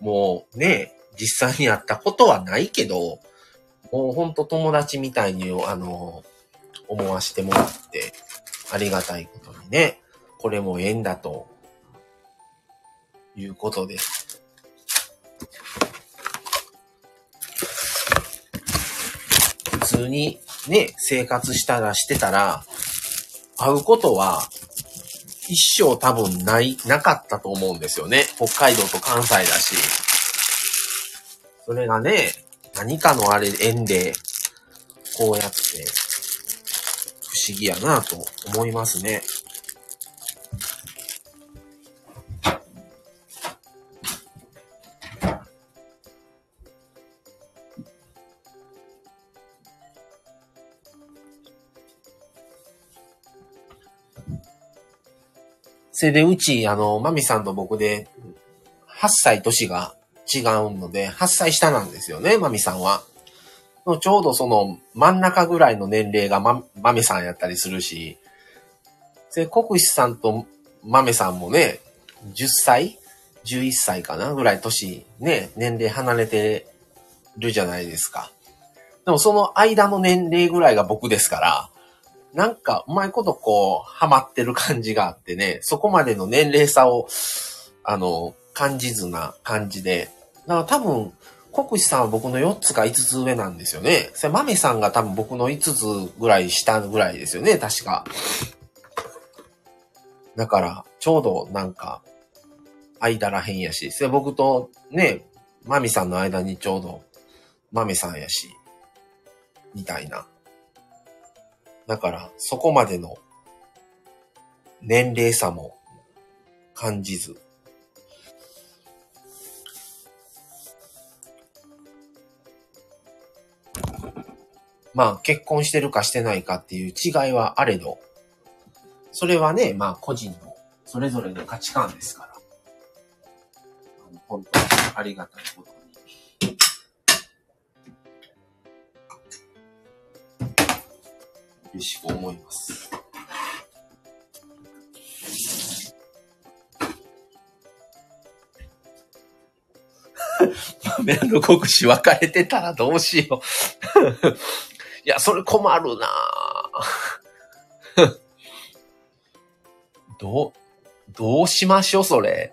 もうね、実際に会ったことはないけど、もうほんと友達みたいに、あの、思わしてもらって、ありがたいことにね、これも縁だと、いうことです。通にね、生活したらしてたら、会うことは一生多分ない、なかったと思うんですよね。北海道と関西だし。それがね、何かのあれ縁で、こうやって、不思議やなと思いますね。それで、うち、あの、マミさんと僕で、8歳年が違うので、8歳下なんですよね、マミさんは。ちょうどその真ん中ぐらいの年齢がま、マミさんやったりするし、で、国士さんとマメさんもね、10歳 ?11 歳かな？ぐらい年、ね、年齢離れてるじゃないですか。でもその間の年齢ぐらいが僕ですから、なんか、うまいことこう、ハマってる感じがあってね、そこまでの年齢差を、あの、感じずな感じで。だから多分、国士さんは僕の4つか5つ上なんですよね。それ、豆さんが多分僕の5つぐらい下ぐらいですよね、確か。だから、ちょうどなんか、間らへんやし、それ僕とね、マミさんの間にちょうど、マミさんやし、みたいな。だから、そこまでの年齢差も感じず。まあ、結婚してるかしてないかっていう違いはあれど、それはね、まあ、個人のそれぞれの価値観ですから。本当にありがたいこと嬉しく思います。[laughs] 豆の国士分かれてたらどうしよう。[laughs] いや、それ困るな [laughs] どう、どうしましょう、それ。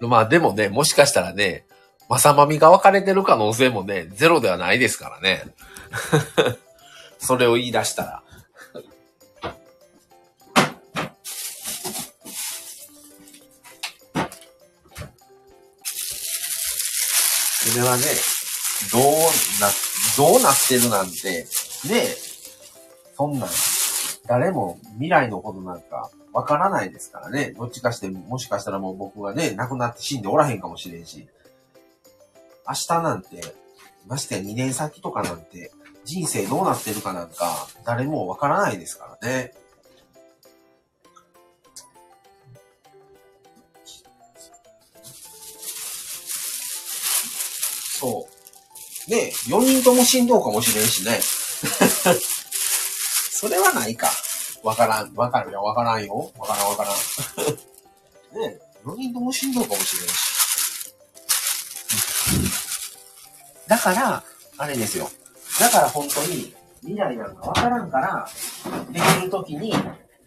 まあでもね、もしかしたらね、まさまみが分かれてる可能性もね、ゼロではないですからね。[laughs] それを言い出したら。それはね、どうな、どうなってるなんて、ねえそんなん、誰も未来のことなんかわからないですからね。どっちかして、もしかしたらもう僕がね、亡くなって死んでおらへんかもしれんし。明日なんて、ましてや2年先とかなんて、人生どうなってるかなんか、誰もわからないですからね。そう。ね4人とも死んどうかもしれんしね。[laughs] それはないか。わからん。わかるよ。わからんよ。わからんわからん。[laughs] ね4人とも死んどうかもしれんし。だから、あれですよ。だから本当に、未来なんかわからんから、できるときに、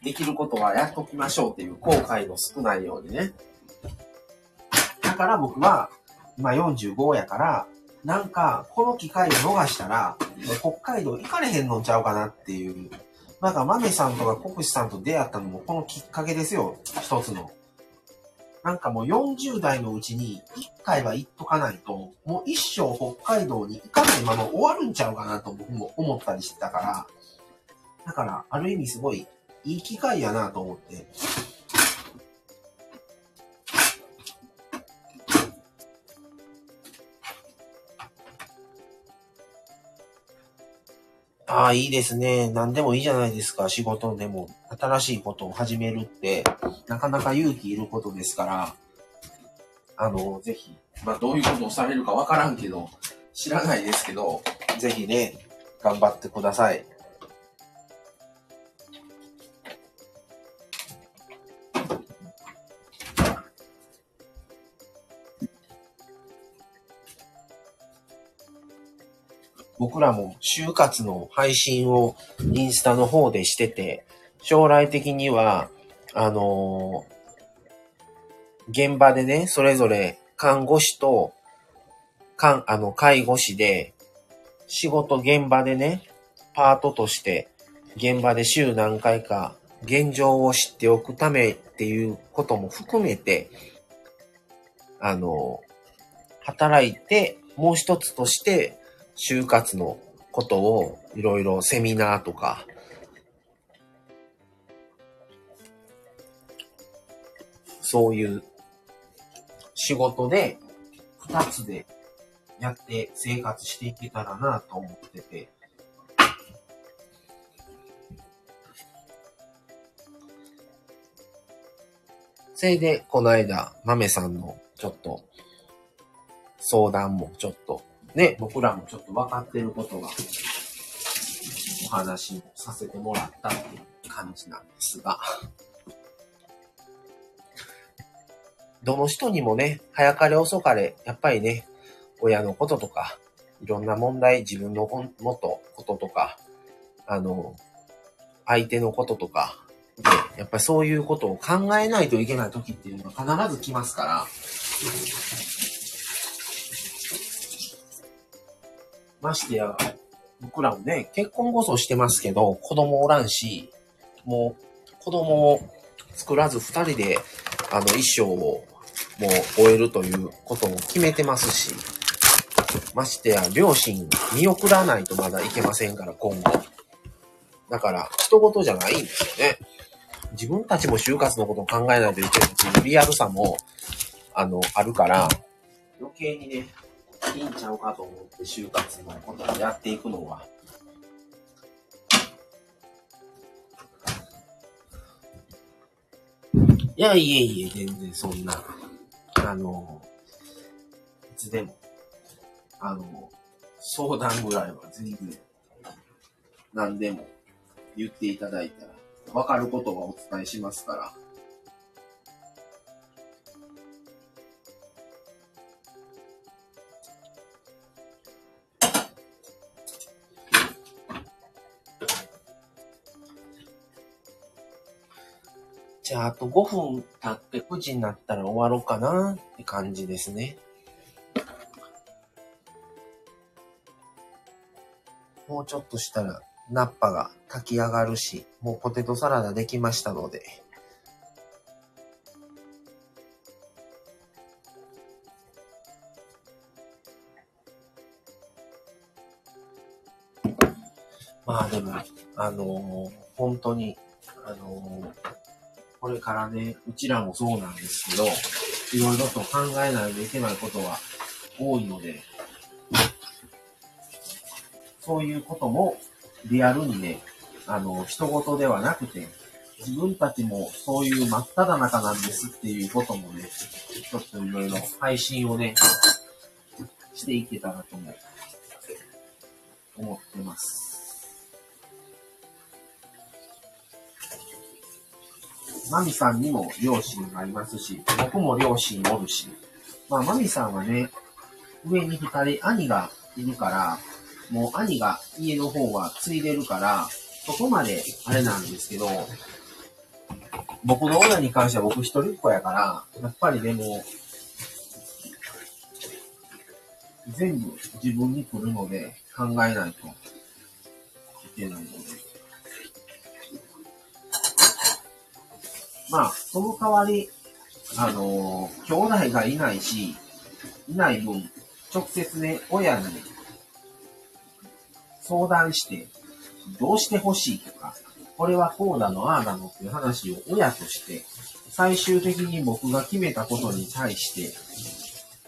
できることはやっときましょうっていう後悔の少ないようにね。だから僕は、今45やから、なんか、この機会を逃したら、北海道行かれへんのんちゃうかなっていうなんか、豆さんとか国士さんと出会ったのもこのきっかけですよ。一つの。なんかもう40代のうちに1回は行っとかないと、もう一生北海道に行かないまま終わるんちゃうかなと僕も思ったりしてたから、だから、ある意味すごいいい機会やなと思って、ああ、いいですね。何でもいいじゃないですか。仕事でも。新しいことを始めるって、なかなか勇気いることですから、あの、ぜひ、まあ、どういうことをされるかわからんけど、知らないですけど、ぜひね、頑張ってください。僕らも就活の配信をインスタの方でしてて、将来的にはあのー、現場でね、それぞれ看護師と、かん、あの、介護士で、仕事現場でね、パートとして、現場で週何回か現状を知っておくためっていうことも含めて、あの、働いて、もう一つとして、就活のことをいろいろセミナーとか、そういう仕事で二つでやって生活していけたらなと思ってて、それで、この間、豆さんのちょっと相談もちょっとね、僕らもちょっと分かってることがお話をさせてもらったっていう感じなんですが、どの人にもね、早かれ遅かれ、やっぱりね、親のこととか、いろんな問題、自分のもっとこととか、あの、相手のこととか、で、やっぱりそういうことを考えないといけない時っていうのが必ず来ますから、ましてや、僕らもね、結婚こそしてますけど、子供おらんし、もう、子供を作らず二人で、あの、一生をもう終えるということも決めてますし、ましてや、両親見送らないとまだいけませんから、今後。だから、人事じゃないんですよね。自分たちも就活のことを考えないといけないっていうリアルさも、あの、あるから、余計にね、いいんちゃうかと思って就活のことをやっていくのは。いや、いえいえ、全然そんな、あの、いつでも、あの、相談ぐらいは全然、何でも言っていただいたら、わかることはお伝えしますから、あ、あと5分経って9時になったら終わろうかなって感じですね。もうちょっとしたら、ナッパが炊き上がるし、もうポテトサラダできましたので。まあでも、あのー、本当に、あのーこれからね、うちらもそうなんですけど、いろいろと考えないといけないことは多いので、そういうこともリアルにね、あの、人事ではなくて、自分たちもそういう真っ只中なんですっていうこともね、ちょっといろいろ配信をね、していけたらとも思ってます。マミさんにも両親がいますし、僕も両親おるし、まあ、マミさんはね、上に二人兄がいるから、もう兄が家の方は継いでるから、そこまであれなんですけど、僕の親に関しては僕一人っ子やから、やっぱりでも、全部自分に来るので考えないといけないので。まあ、その代わり、あのー、兄弟がいないし、いない分、直接ね、親に相談して、どうしてほしいとか、これはこうなの、ああなのっていう話を親として、最終的に僕が決めたことに対して、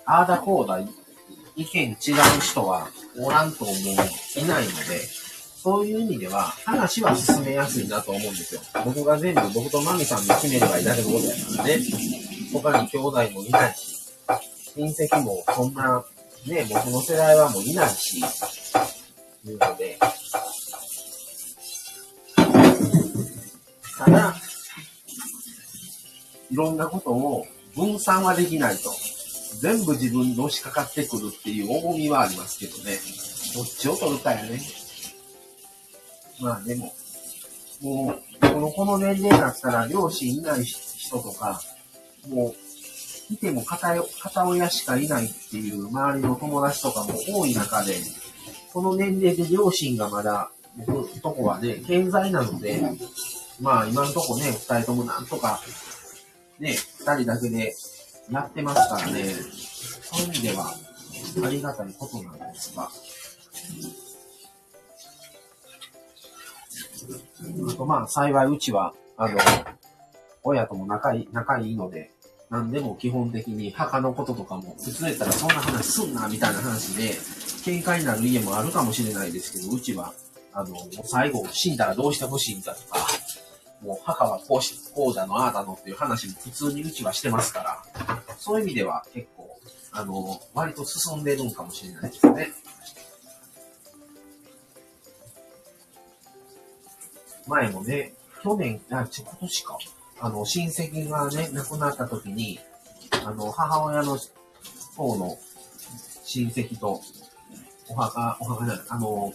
ああだこうだ、意見違う人はおらんと思う、いないので、そういう意味では、話は進めやすいなと思うんですよ。僕が全部、僕とマミさんで決めればいいだけのことやからね。他に兄弟もいないし、親戚もそんな、ね、僕の世代はもういないし、いうので、ただ、いろんなことを分散はできないと。全部自分に押しかかってくるっていう重みはありますけどね。どっちを取るかやね。まあでも、もう、この、この年齢だったら、両親いない人とか、もう、いても片片親しかいないっていう周りの友達とかも多い中で、この年齢で両親がまだ、僕とこはね、健在なので、まあ今のとこね、二人ともなんとか、ね、二人だけでやってますからね、そういう意味ではありがたいことなんですが、あとまあ幸いうちは、あの、親とも仲いい、仲いいので、何でも基本的に墓のこととかも、普通やったらそんな話すんな、みたいな話で、喧嘩になる家もあるかもしれないですけど、うちは、あの、最後死んだらどうしてほしいんだとか、もう母はこうし、こうだの、ああだのっていう話も普通にうちはしてますから、そういう意味では結構、あの、割と進んでるんかもしれないですね。前もね、去年、あ、ち今年か。あの、親戚がね、亡くなった時に、あの、母親の方の親戚と、お墓、お墓じゃない、あの、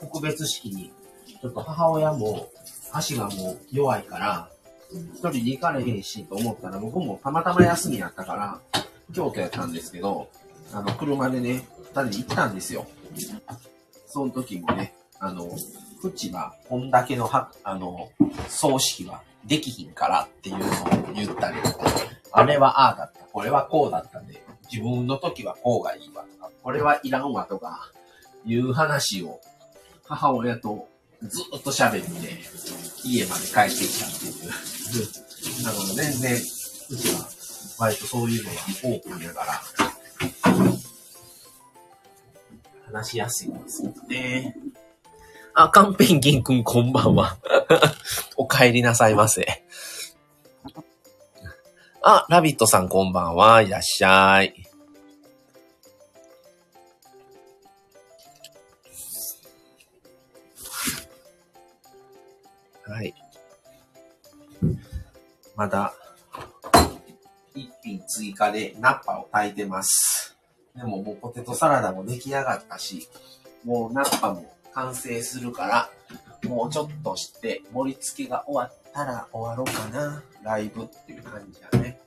告別式に、ちょっと母親も足がもう弱いから、一人で行かれへんしと思ったら、僕もたまたま休みやったから、京都やったんですけど、あの、車でね、二人で行ったんですよ。その時もね、あの、口は、こんだけのは、あの、葬式はできひんからっていうのを言ったりとか、あれはああだった、これはこうだったんで、自分の時はこうがいいわとか、これはいらんわとか、いう話を母親とずっと喋って、家まで帰ってきたっていう。だから全然、うちは割とそういうのがオープンやから、話しやすいんですよね。あ、カンペンギンくんこんばんは。お帰りなさいませ。あ、ラビットさんこんばんは。いらっしゃい。はい。まだ、一品追加でナッパを炊いてます。でももうポテトサラダも出来上がったし、もうナッパも完成するから、もうちょっとして、盛り付けが終わったら終わろうかな。ライブっていう感じだね。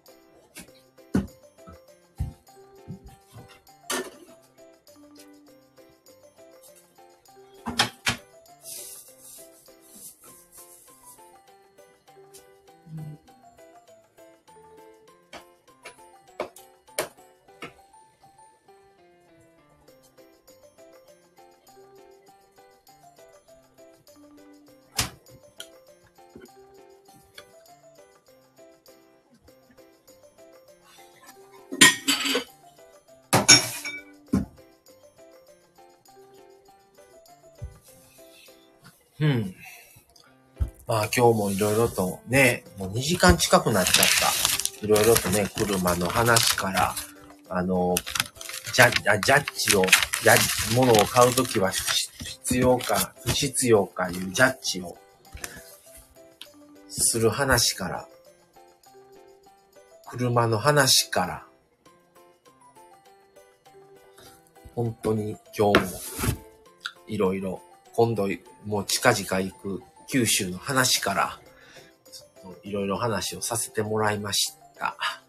うん。まあ今日もいろいろとね、もう2時間近くなっちゃった。いろいろとね、車の話から、あの、ジャジャッジを、ジャッジ、物を買うときは必要か、不必要かいうジャッジをする話から、車の話から、本当に今日もいろいろ今度、もう近々行く九州の話から、いろいろ話をさせてもらいました。は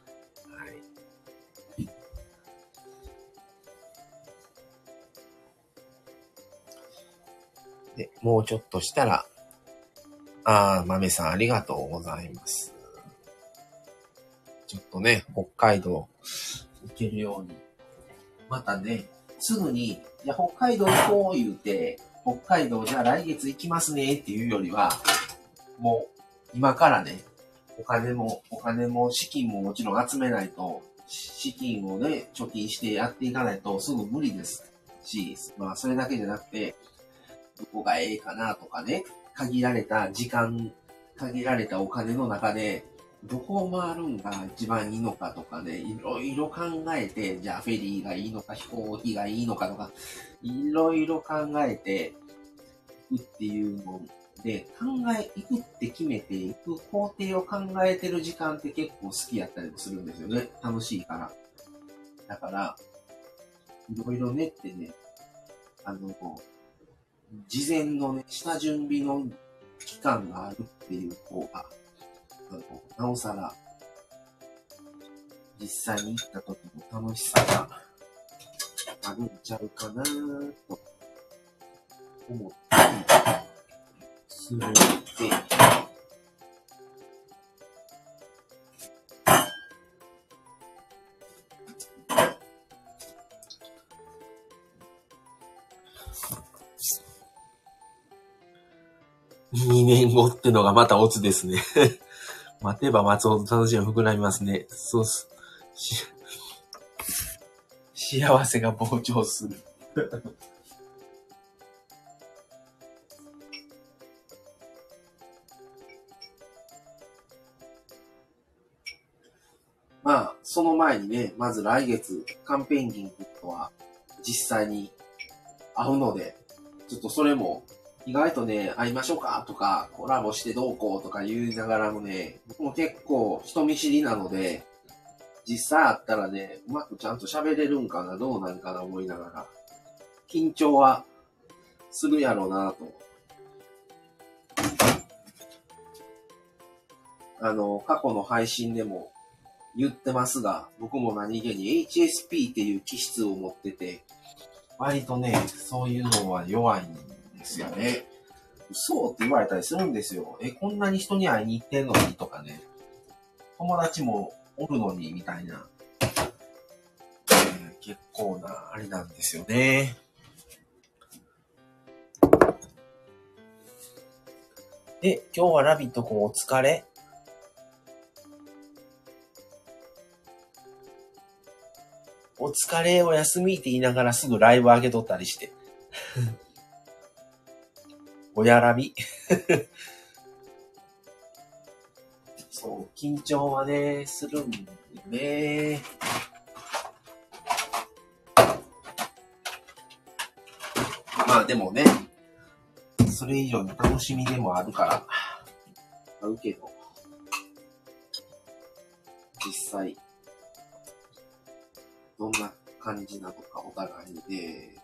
い。で、もうちょっとしたら、ああ、豆さんありがとうございます。ちょっとね、北海道行けるように。またね、すぐに、いや、北海道行こう言うて、北海道じゃあ来月行きますねっていうよりは、もう今からね、お金も、お金も資金ももちろん集めないと、資金をね、貯金してやっていかないとすぐ無理ですし、まあそれだけじゃなくて、どこがええかなとかね、限られた時間、限られたお金の中で、どこを回るんが一番いいのかとかね、いろいろ考えて、じゃあフェリーがいいのか、飛行機がいいのかとか、いろいろ考えてくっていうので、考え、いくって決めていく工程を考えてる時間って結構好きやったりもするんですよね。楽しいから。だから、いろいろねってね、あの、こう事前のね、下準備の期間があるっていう方が、あの、なおさら、実際に行った時の楽しさがあるんちゃうかなと思ったりするので、2年後ってのがまたオツですね。[laughs] 待てば待つほど楽しみが膨らみますね。そうす。[laughs] 幸せが膨張する。まあ、その前にね、まず来月、カンペンギンとは実際に会うので、ちょっとそれも意外とね、会いましょうかとか、コラボしてどうこうとか言いながらもね、僕も結構人見知りなので、実際会ったらね、うまくちゃんと喋れるんかな、どうなんかな思いながら、緊張はするやろうなと。あの、過去の配信でも言ってますが、僕も何気に HSP っていう気質を持ってて、割とね、そういうのは弱いんですよね。嘘って言われたりするんですよ。え、こんなに人に会いに行ってんのにとかね。友達もおるのにみたいな。えー、結構な、あれなんですよね。で、今日はラビット君お疲れ？お疲れ、お休みって言いながらすぐライブ上げとったりして。おやらび。[laughs] そう、緊張はね、するんでね。まあでもね、それ以上に楽しみでもあるから、[laughs] あるけど、実際、どんな感じなのかお互いで、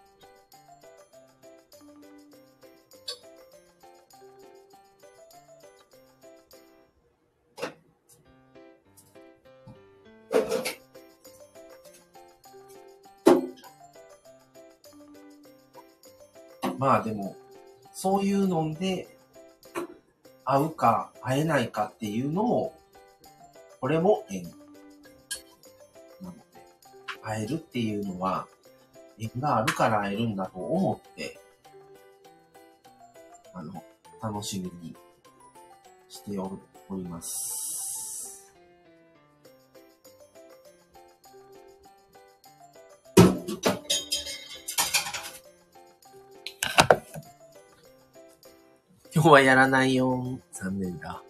まあでも、そういうので、会うか会えないかっていうのも、これも縁。会えるっていうのは、縁があるから会えるんだと思って、あの、楽しみにしております。今日はやらないよ。残念だ。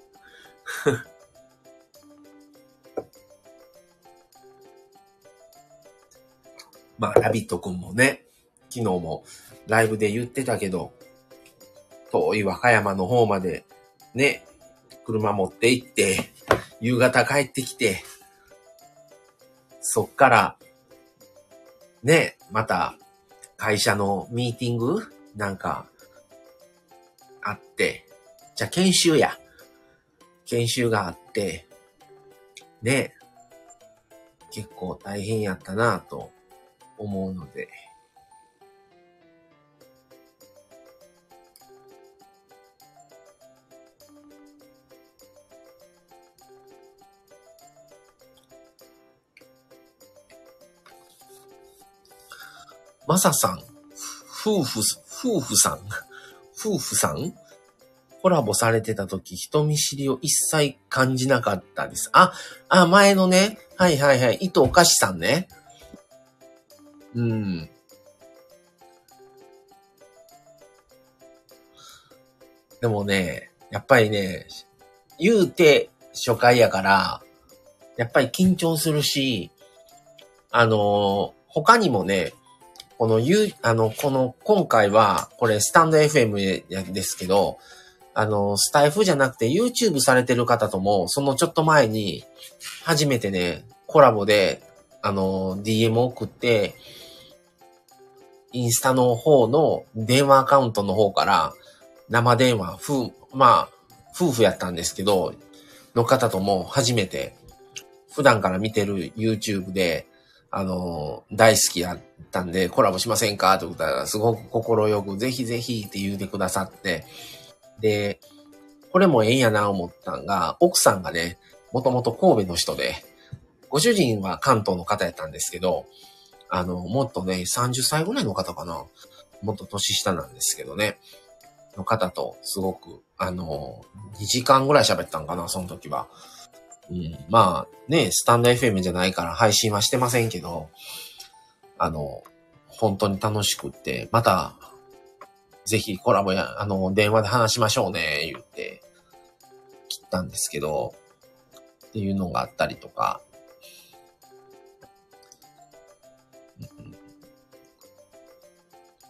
[laughs] まあ、ラビットくんもね、昨日もライブで言ってたけど、遠い和歌山の方までね、車持って行って、夕方帰ってきて、そっから、ね、また会社のミーティングなんかあって、じゃあ研修や。研修があって、ね、結構大変やったなぁと思うので、まささん、夫婦、夫婦さん？[laughs] 夫婦さん？コラボされてた時、人見知りを一切感じなかったです。あ、あ、前のね。はいはいはい。糸おかしさんね。うん。でもね、やっぱりね、言うて初回やから、やっぱり緊張するし、あの他にもね、この、ゆ、あの、この、今回は、これ、スタンド FM ですけど、あの、スタイフじゃなくて YouTube されてる方とも、そのちょっと前に、初めてね、コラボで、あの、DM 送って、インスタの方の電話アカウントの方から生電話、夫、まあ、夫婦やったんですけど、の方とも初めて、普段から見てる YouTube で、あの、大好きやったんで、コラボしませんか？って言ったら、すごく心よく、ぜひぜひって言うてくださって、で、これもええんやな思ったんが、奥さんがね、もともと神戸の人で、ご主人は関東の方やったんですけど、あの、もっとね、30歳ぐらいの方かな。もっと年下なんですけどね。の方と、すごく、あの、2時間ぐらい喋ったんかな、その時は。うん、まあ、ね、スタンド FM じゃないから配信はしてませんけど、あの、本当に楽しくって、また、ぜひコラボや、あの、電話で話しましょうね、言って、切ったんですけど、っていうのがあったりとか、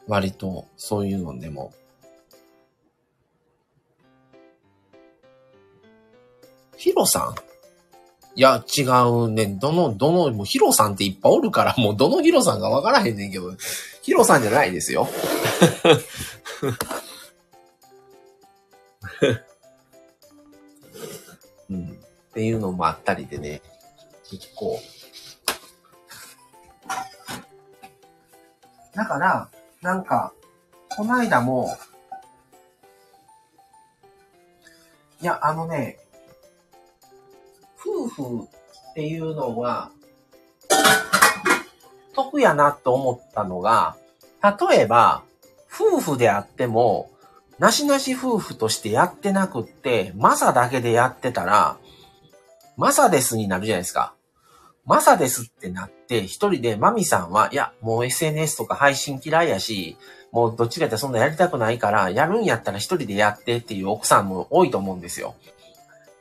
割とそういうのでも、ヒロさん？いや、違うね。どの、どの、もうヒロさんっていっぱいおるから、もうどのヒロさんかわからへんねんけど、ヒロさんじゃないですよ。[laughs] うん。っていうのもあったりでね、結構。だから、なんか、この間も、いや、あのね、夫婦っていうのは、得やなと思ったのが、例えば、夫婦であっても、なしなし夫婦としてやってなくって、マサだけでやってたら、マサですになるじゃないですか。マサですってなって、一人でマミさんは、いや、もう SNS とか配信嫌いやし、もうどっちかってそんなやりたくないから、やるんやったら一人でやってっていう奥さんも多いと思うんですよ。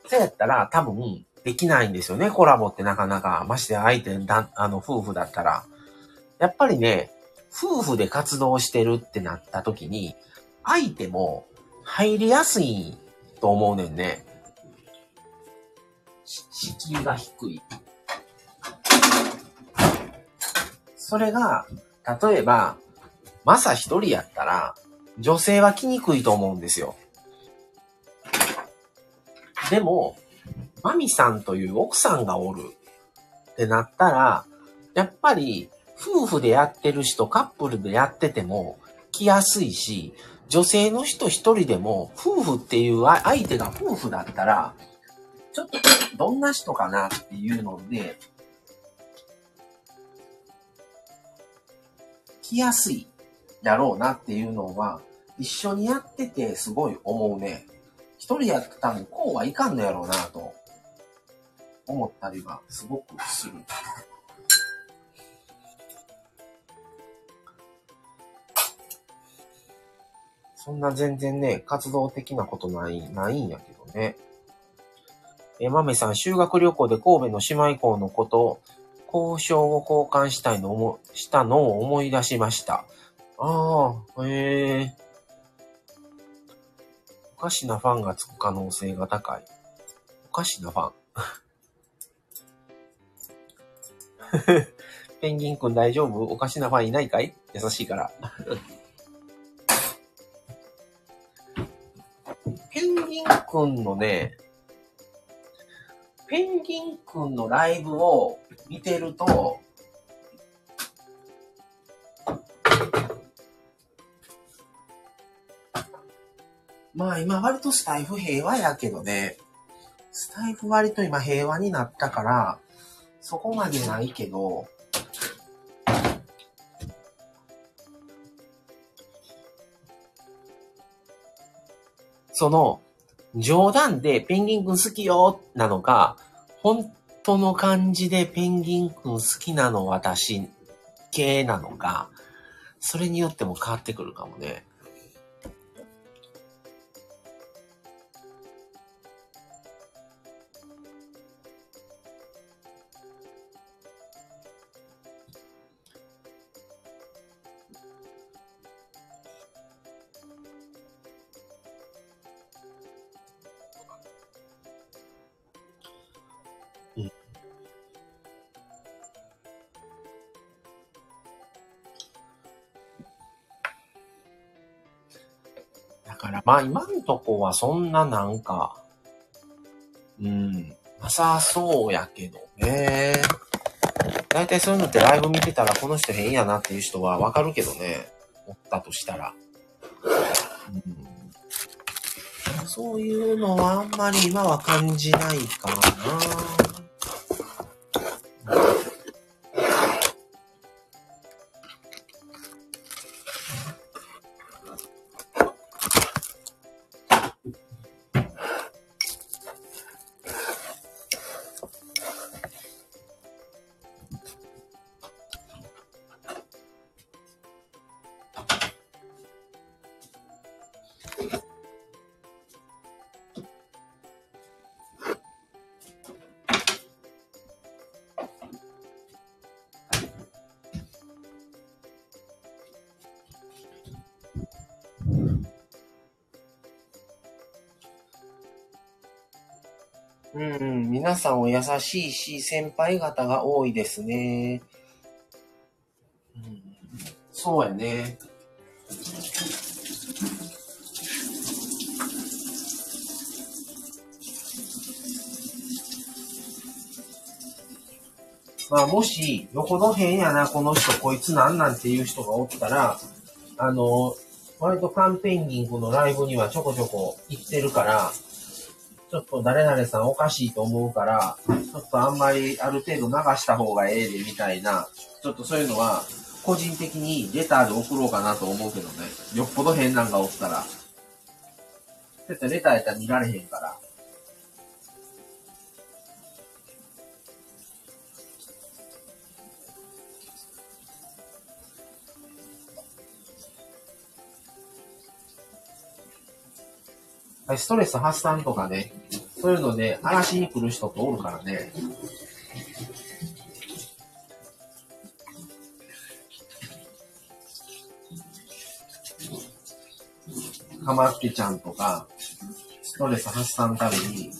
そうやったら多分、できないんですよね、コラボってなかなか。まして相手だ、あの、夫婦だったら。やっぱりね、夫婦で活動してるってなった時に、相手も入りやすいと思うねんね。敷居が低い。それが、例えば、マサ一人やったら、女性は来にくいと思うんですよ。でも、マミさんという奥さんがおるってなったら、やっぱり夫婦でやってる人、カップルでやってても来やすいし、女性の人一人でも夫婦っていう相手が夫婦だったら、ちょっとどんな人かなっていうので、来やすいだろうなっていうのは、一緒にやっててすごい思うね。一人やってたんこうはいかんのやろうなと思ったりはすごくする。そんな全然ね、活動的なことない、ないんやけどね。え、まめさん、修学旅行で神戸の姉妹校のことを、交渉を交換したいのも、したのを思い出しました。ああ、へえ。おかしなファンがつく可能性が高い。おかしなファン。[laughs] ペンギンくん大丈夫？おかしなファンいないかい？優しいから。[laughs] ペンギンくんのね、ペンギンくんのライブを見てると、まあ今割とスタイフ平和やけどね、スタイフ割と今平和になったから、そこまでないけど、その、冗談でペンギンくん好きよなのか、本当の感じでペンギンくん好きなの私系なのか、それによっても変わってくるかもね。まあ今んとこはそんななんか、うん、なさそうやけどね。大体そういうのってライブ見てたらこの人変やなっていう人はわかるけどね。おったとしたら。うん、そういうのはあんまり今は感じないかな。さんお優しいし、先輩方が多いですね。うん、そうやね。まあ、もし、よほど変やな、この人、こいつなんなんていう人がおったら、あの、割とカンペンギングのライブにはちょこちょこ行ってるから、ちょっと誰々さんおかしいと思うから、ちょっとあんまりある程度流した方がええでみたいな、ちょっとそういうのは、個人的にレターで送ろうかなと思うけどね。よっぽど変なんがおったら。だってレターやったら見られへんから。ストレス発散とかね、そういうので、嵐に来る人とおるからね。かまってちゃんとか、ストレス発散のために、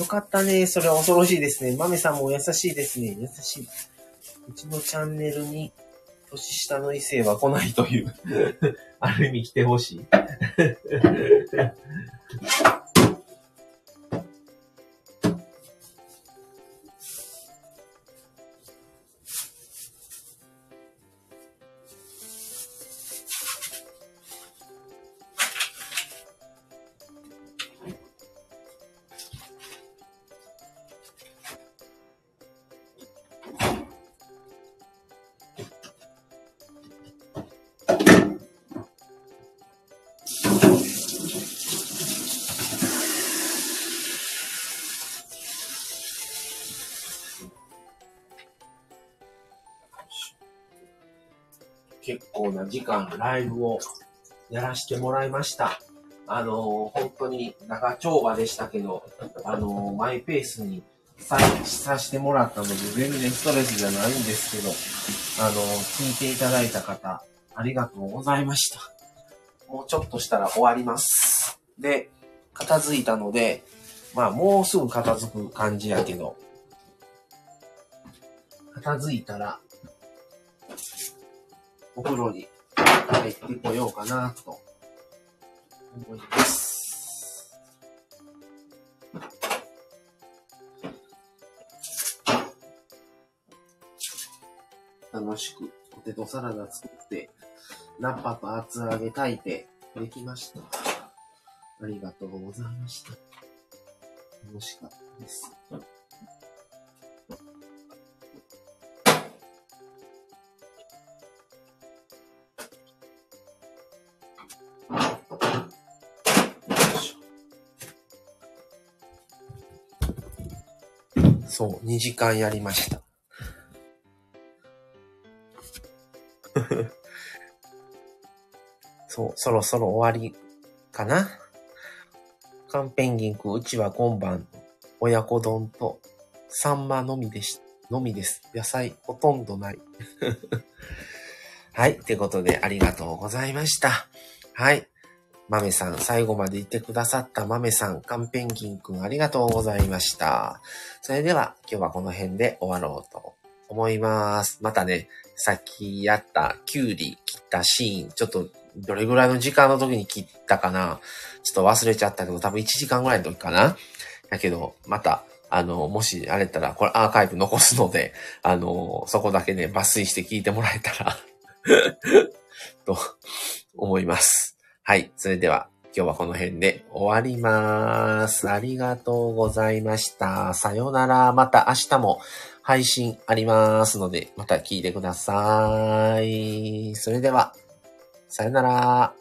よかったね。それは恐ろしいですね。豆さんも優しいですね。優しい。うちのチャンネルに年下の異性は来ないという [laughs] ある意味来てほしい時間ライブをやらしてもらいました。あのー、本当に長丁場でしたけど、あの、マイペースにささせてもらったので、全然ストレスじゃないんですけど、あの、聞いていただいた方、ありがとうございました。もうちょっとしたら終わります。で、片付いたので、まあもうすぐ片付く感じやけど、片付いたら、お風呂に入ってこようかなと思います。楽しくポテトサラダ作って、ナッパと厚揚げ炊いてできました。ありがとうございました。楽しかったです。2時間やりました。[laughs] そう、そろそろ終わりかな。カンペンギンくん、うちは今晩、親子丼と、サンマのみでし、のみです。野菜ほとんどない。[laughs] はい。ってことで、ありがとうございました。はい。豆さん、最後までいてくださった豆さん、カンペンギンくん、ありがとうございました。それでは、今日はこの辺で終わろうと思います。またね、さっきやったキュウリ切ったシーン、ちょっとどれぐらいの時間の時に切ったかなちょっと忘れちゃったけど、多分1時間ぐらいの時かなだけど、また、あの、もしあれたら、これアーカイブ残すので、あの、そこだけね、抜粋して聞いてもらえたら [laughs] と思います。はい。それでは、今日はこの辺で終わります。ありがとうございました。さよなら。また明日も配信ありますので、また聞いてください。それでは、さよなら。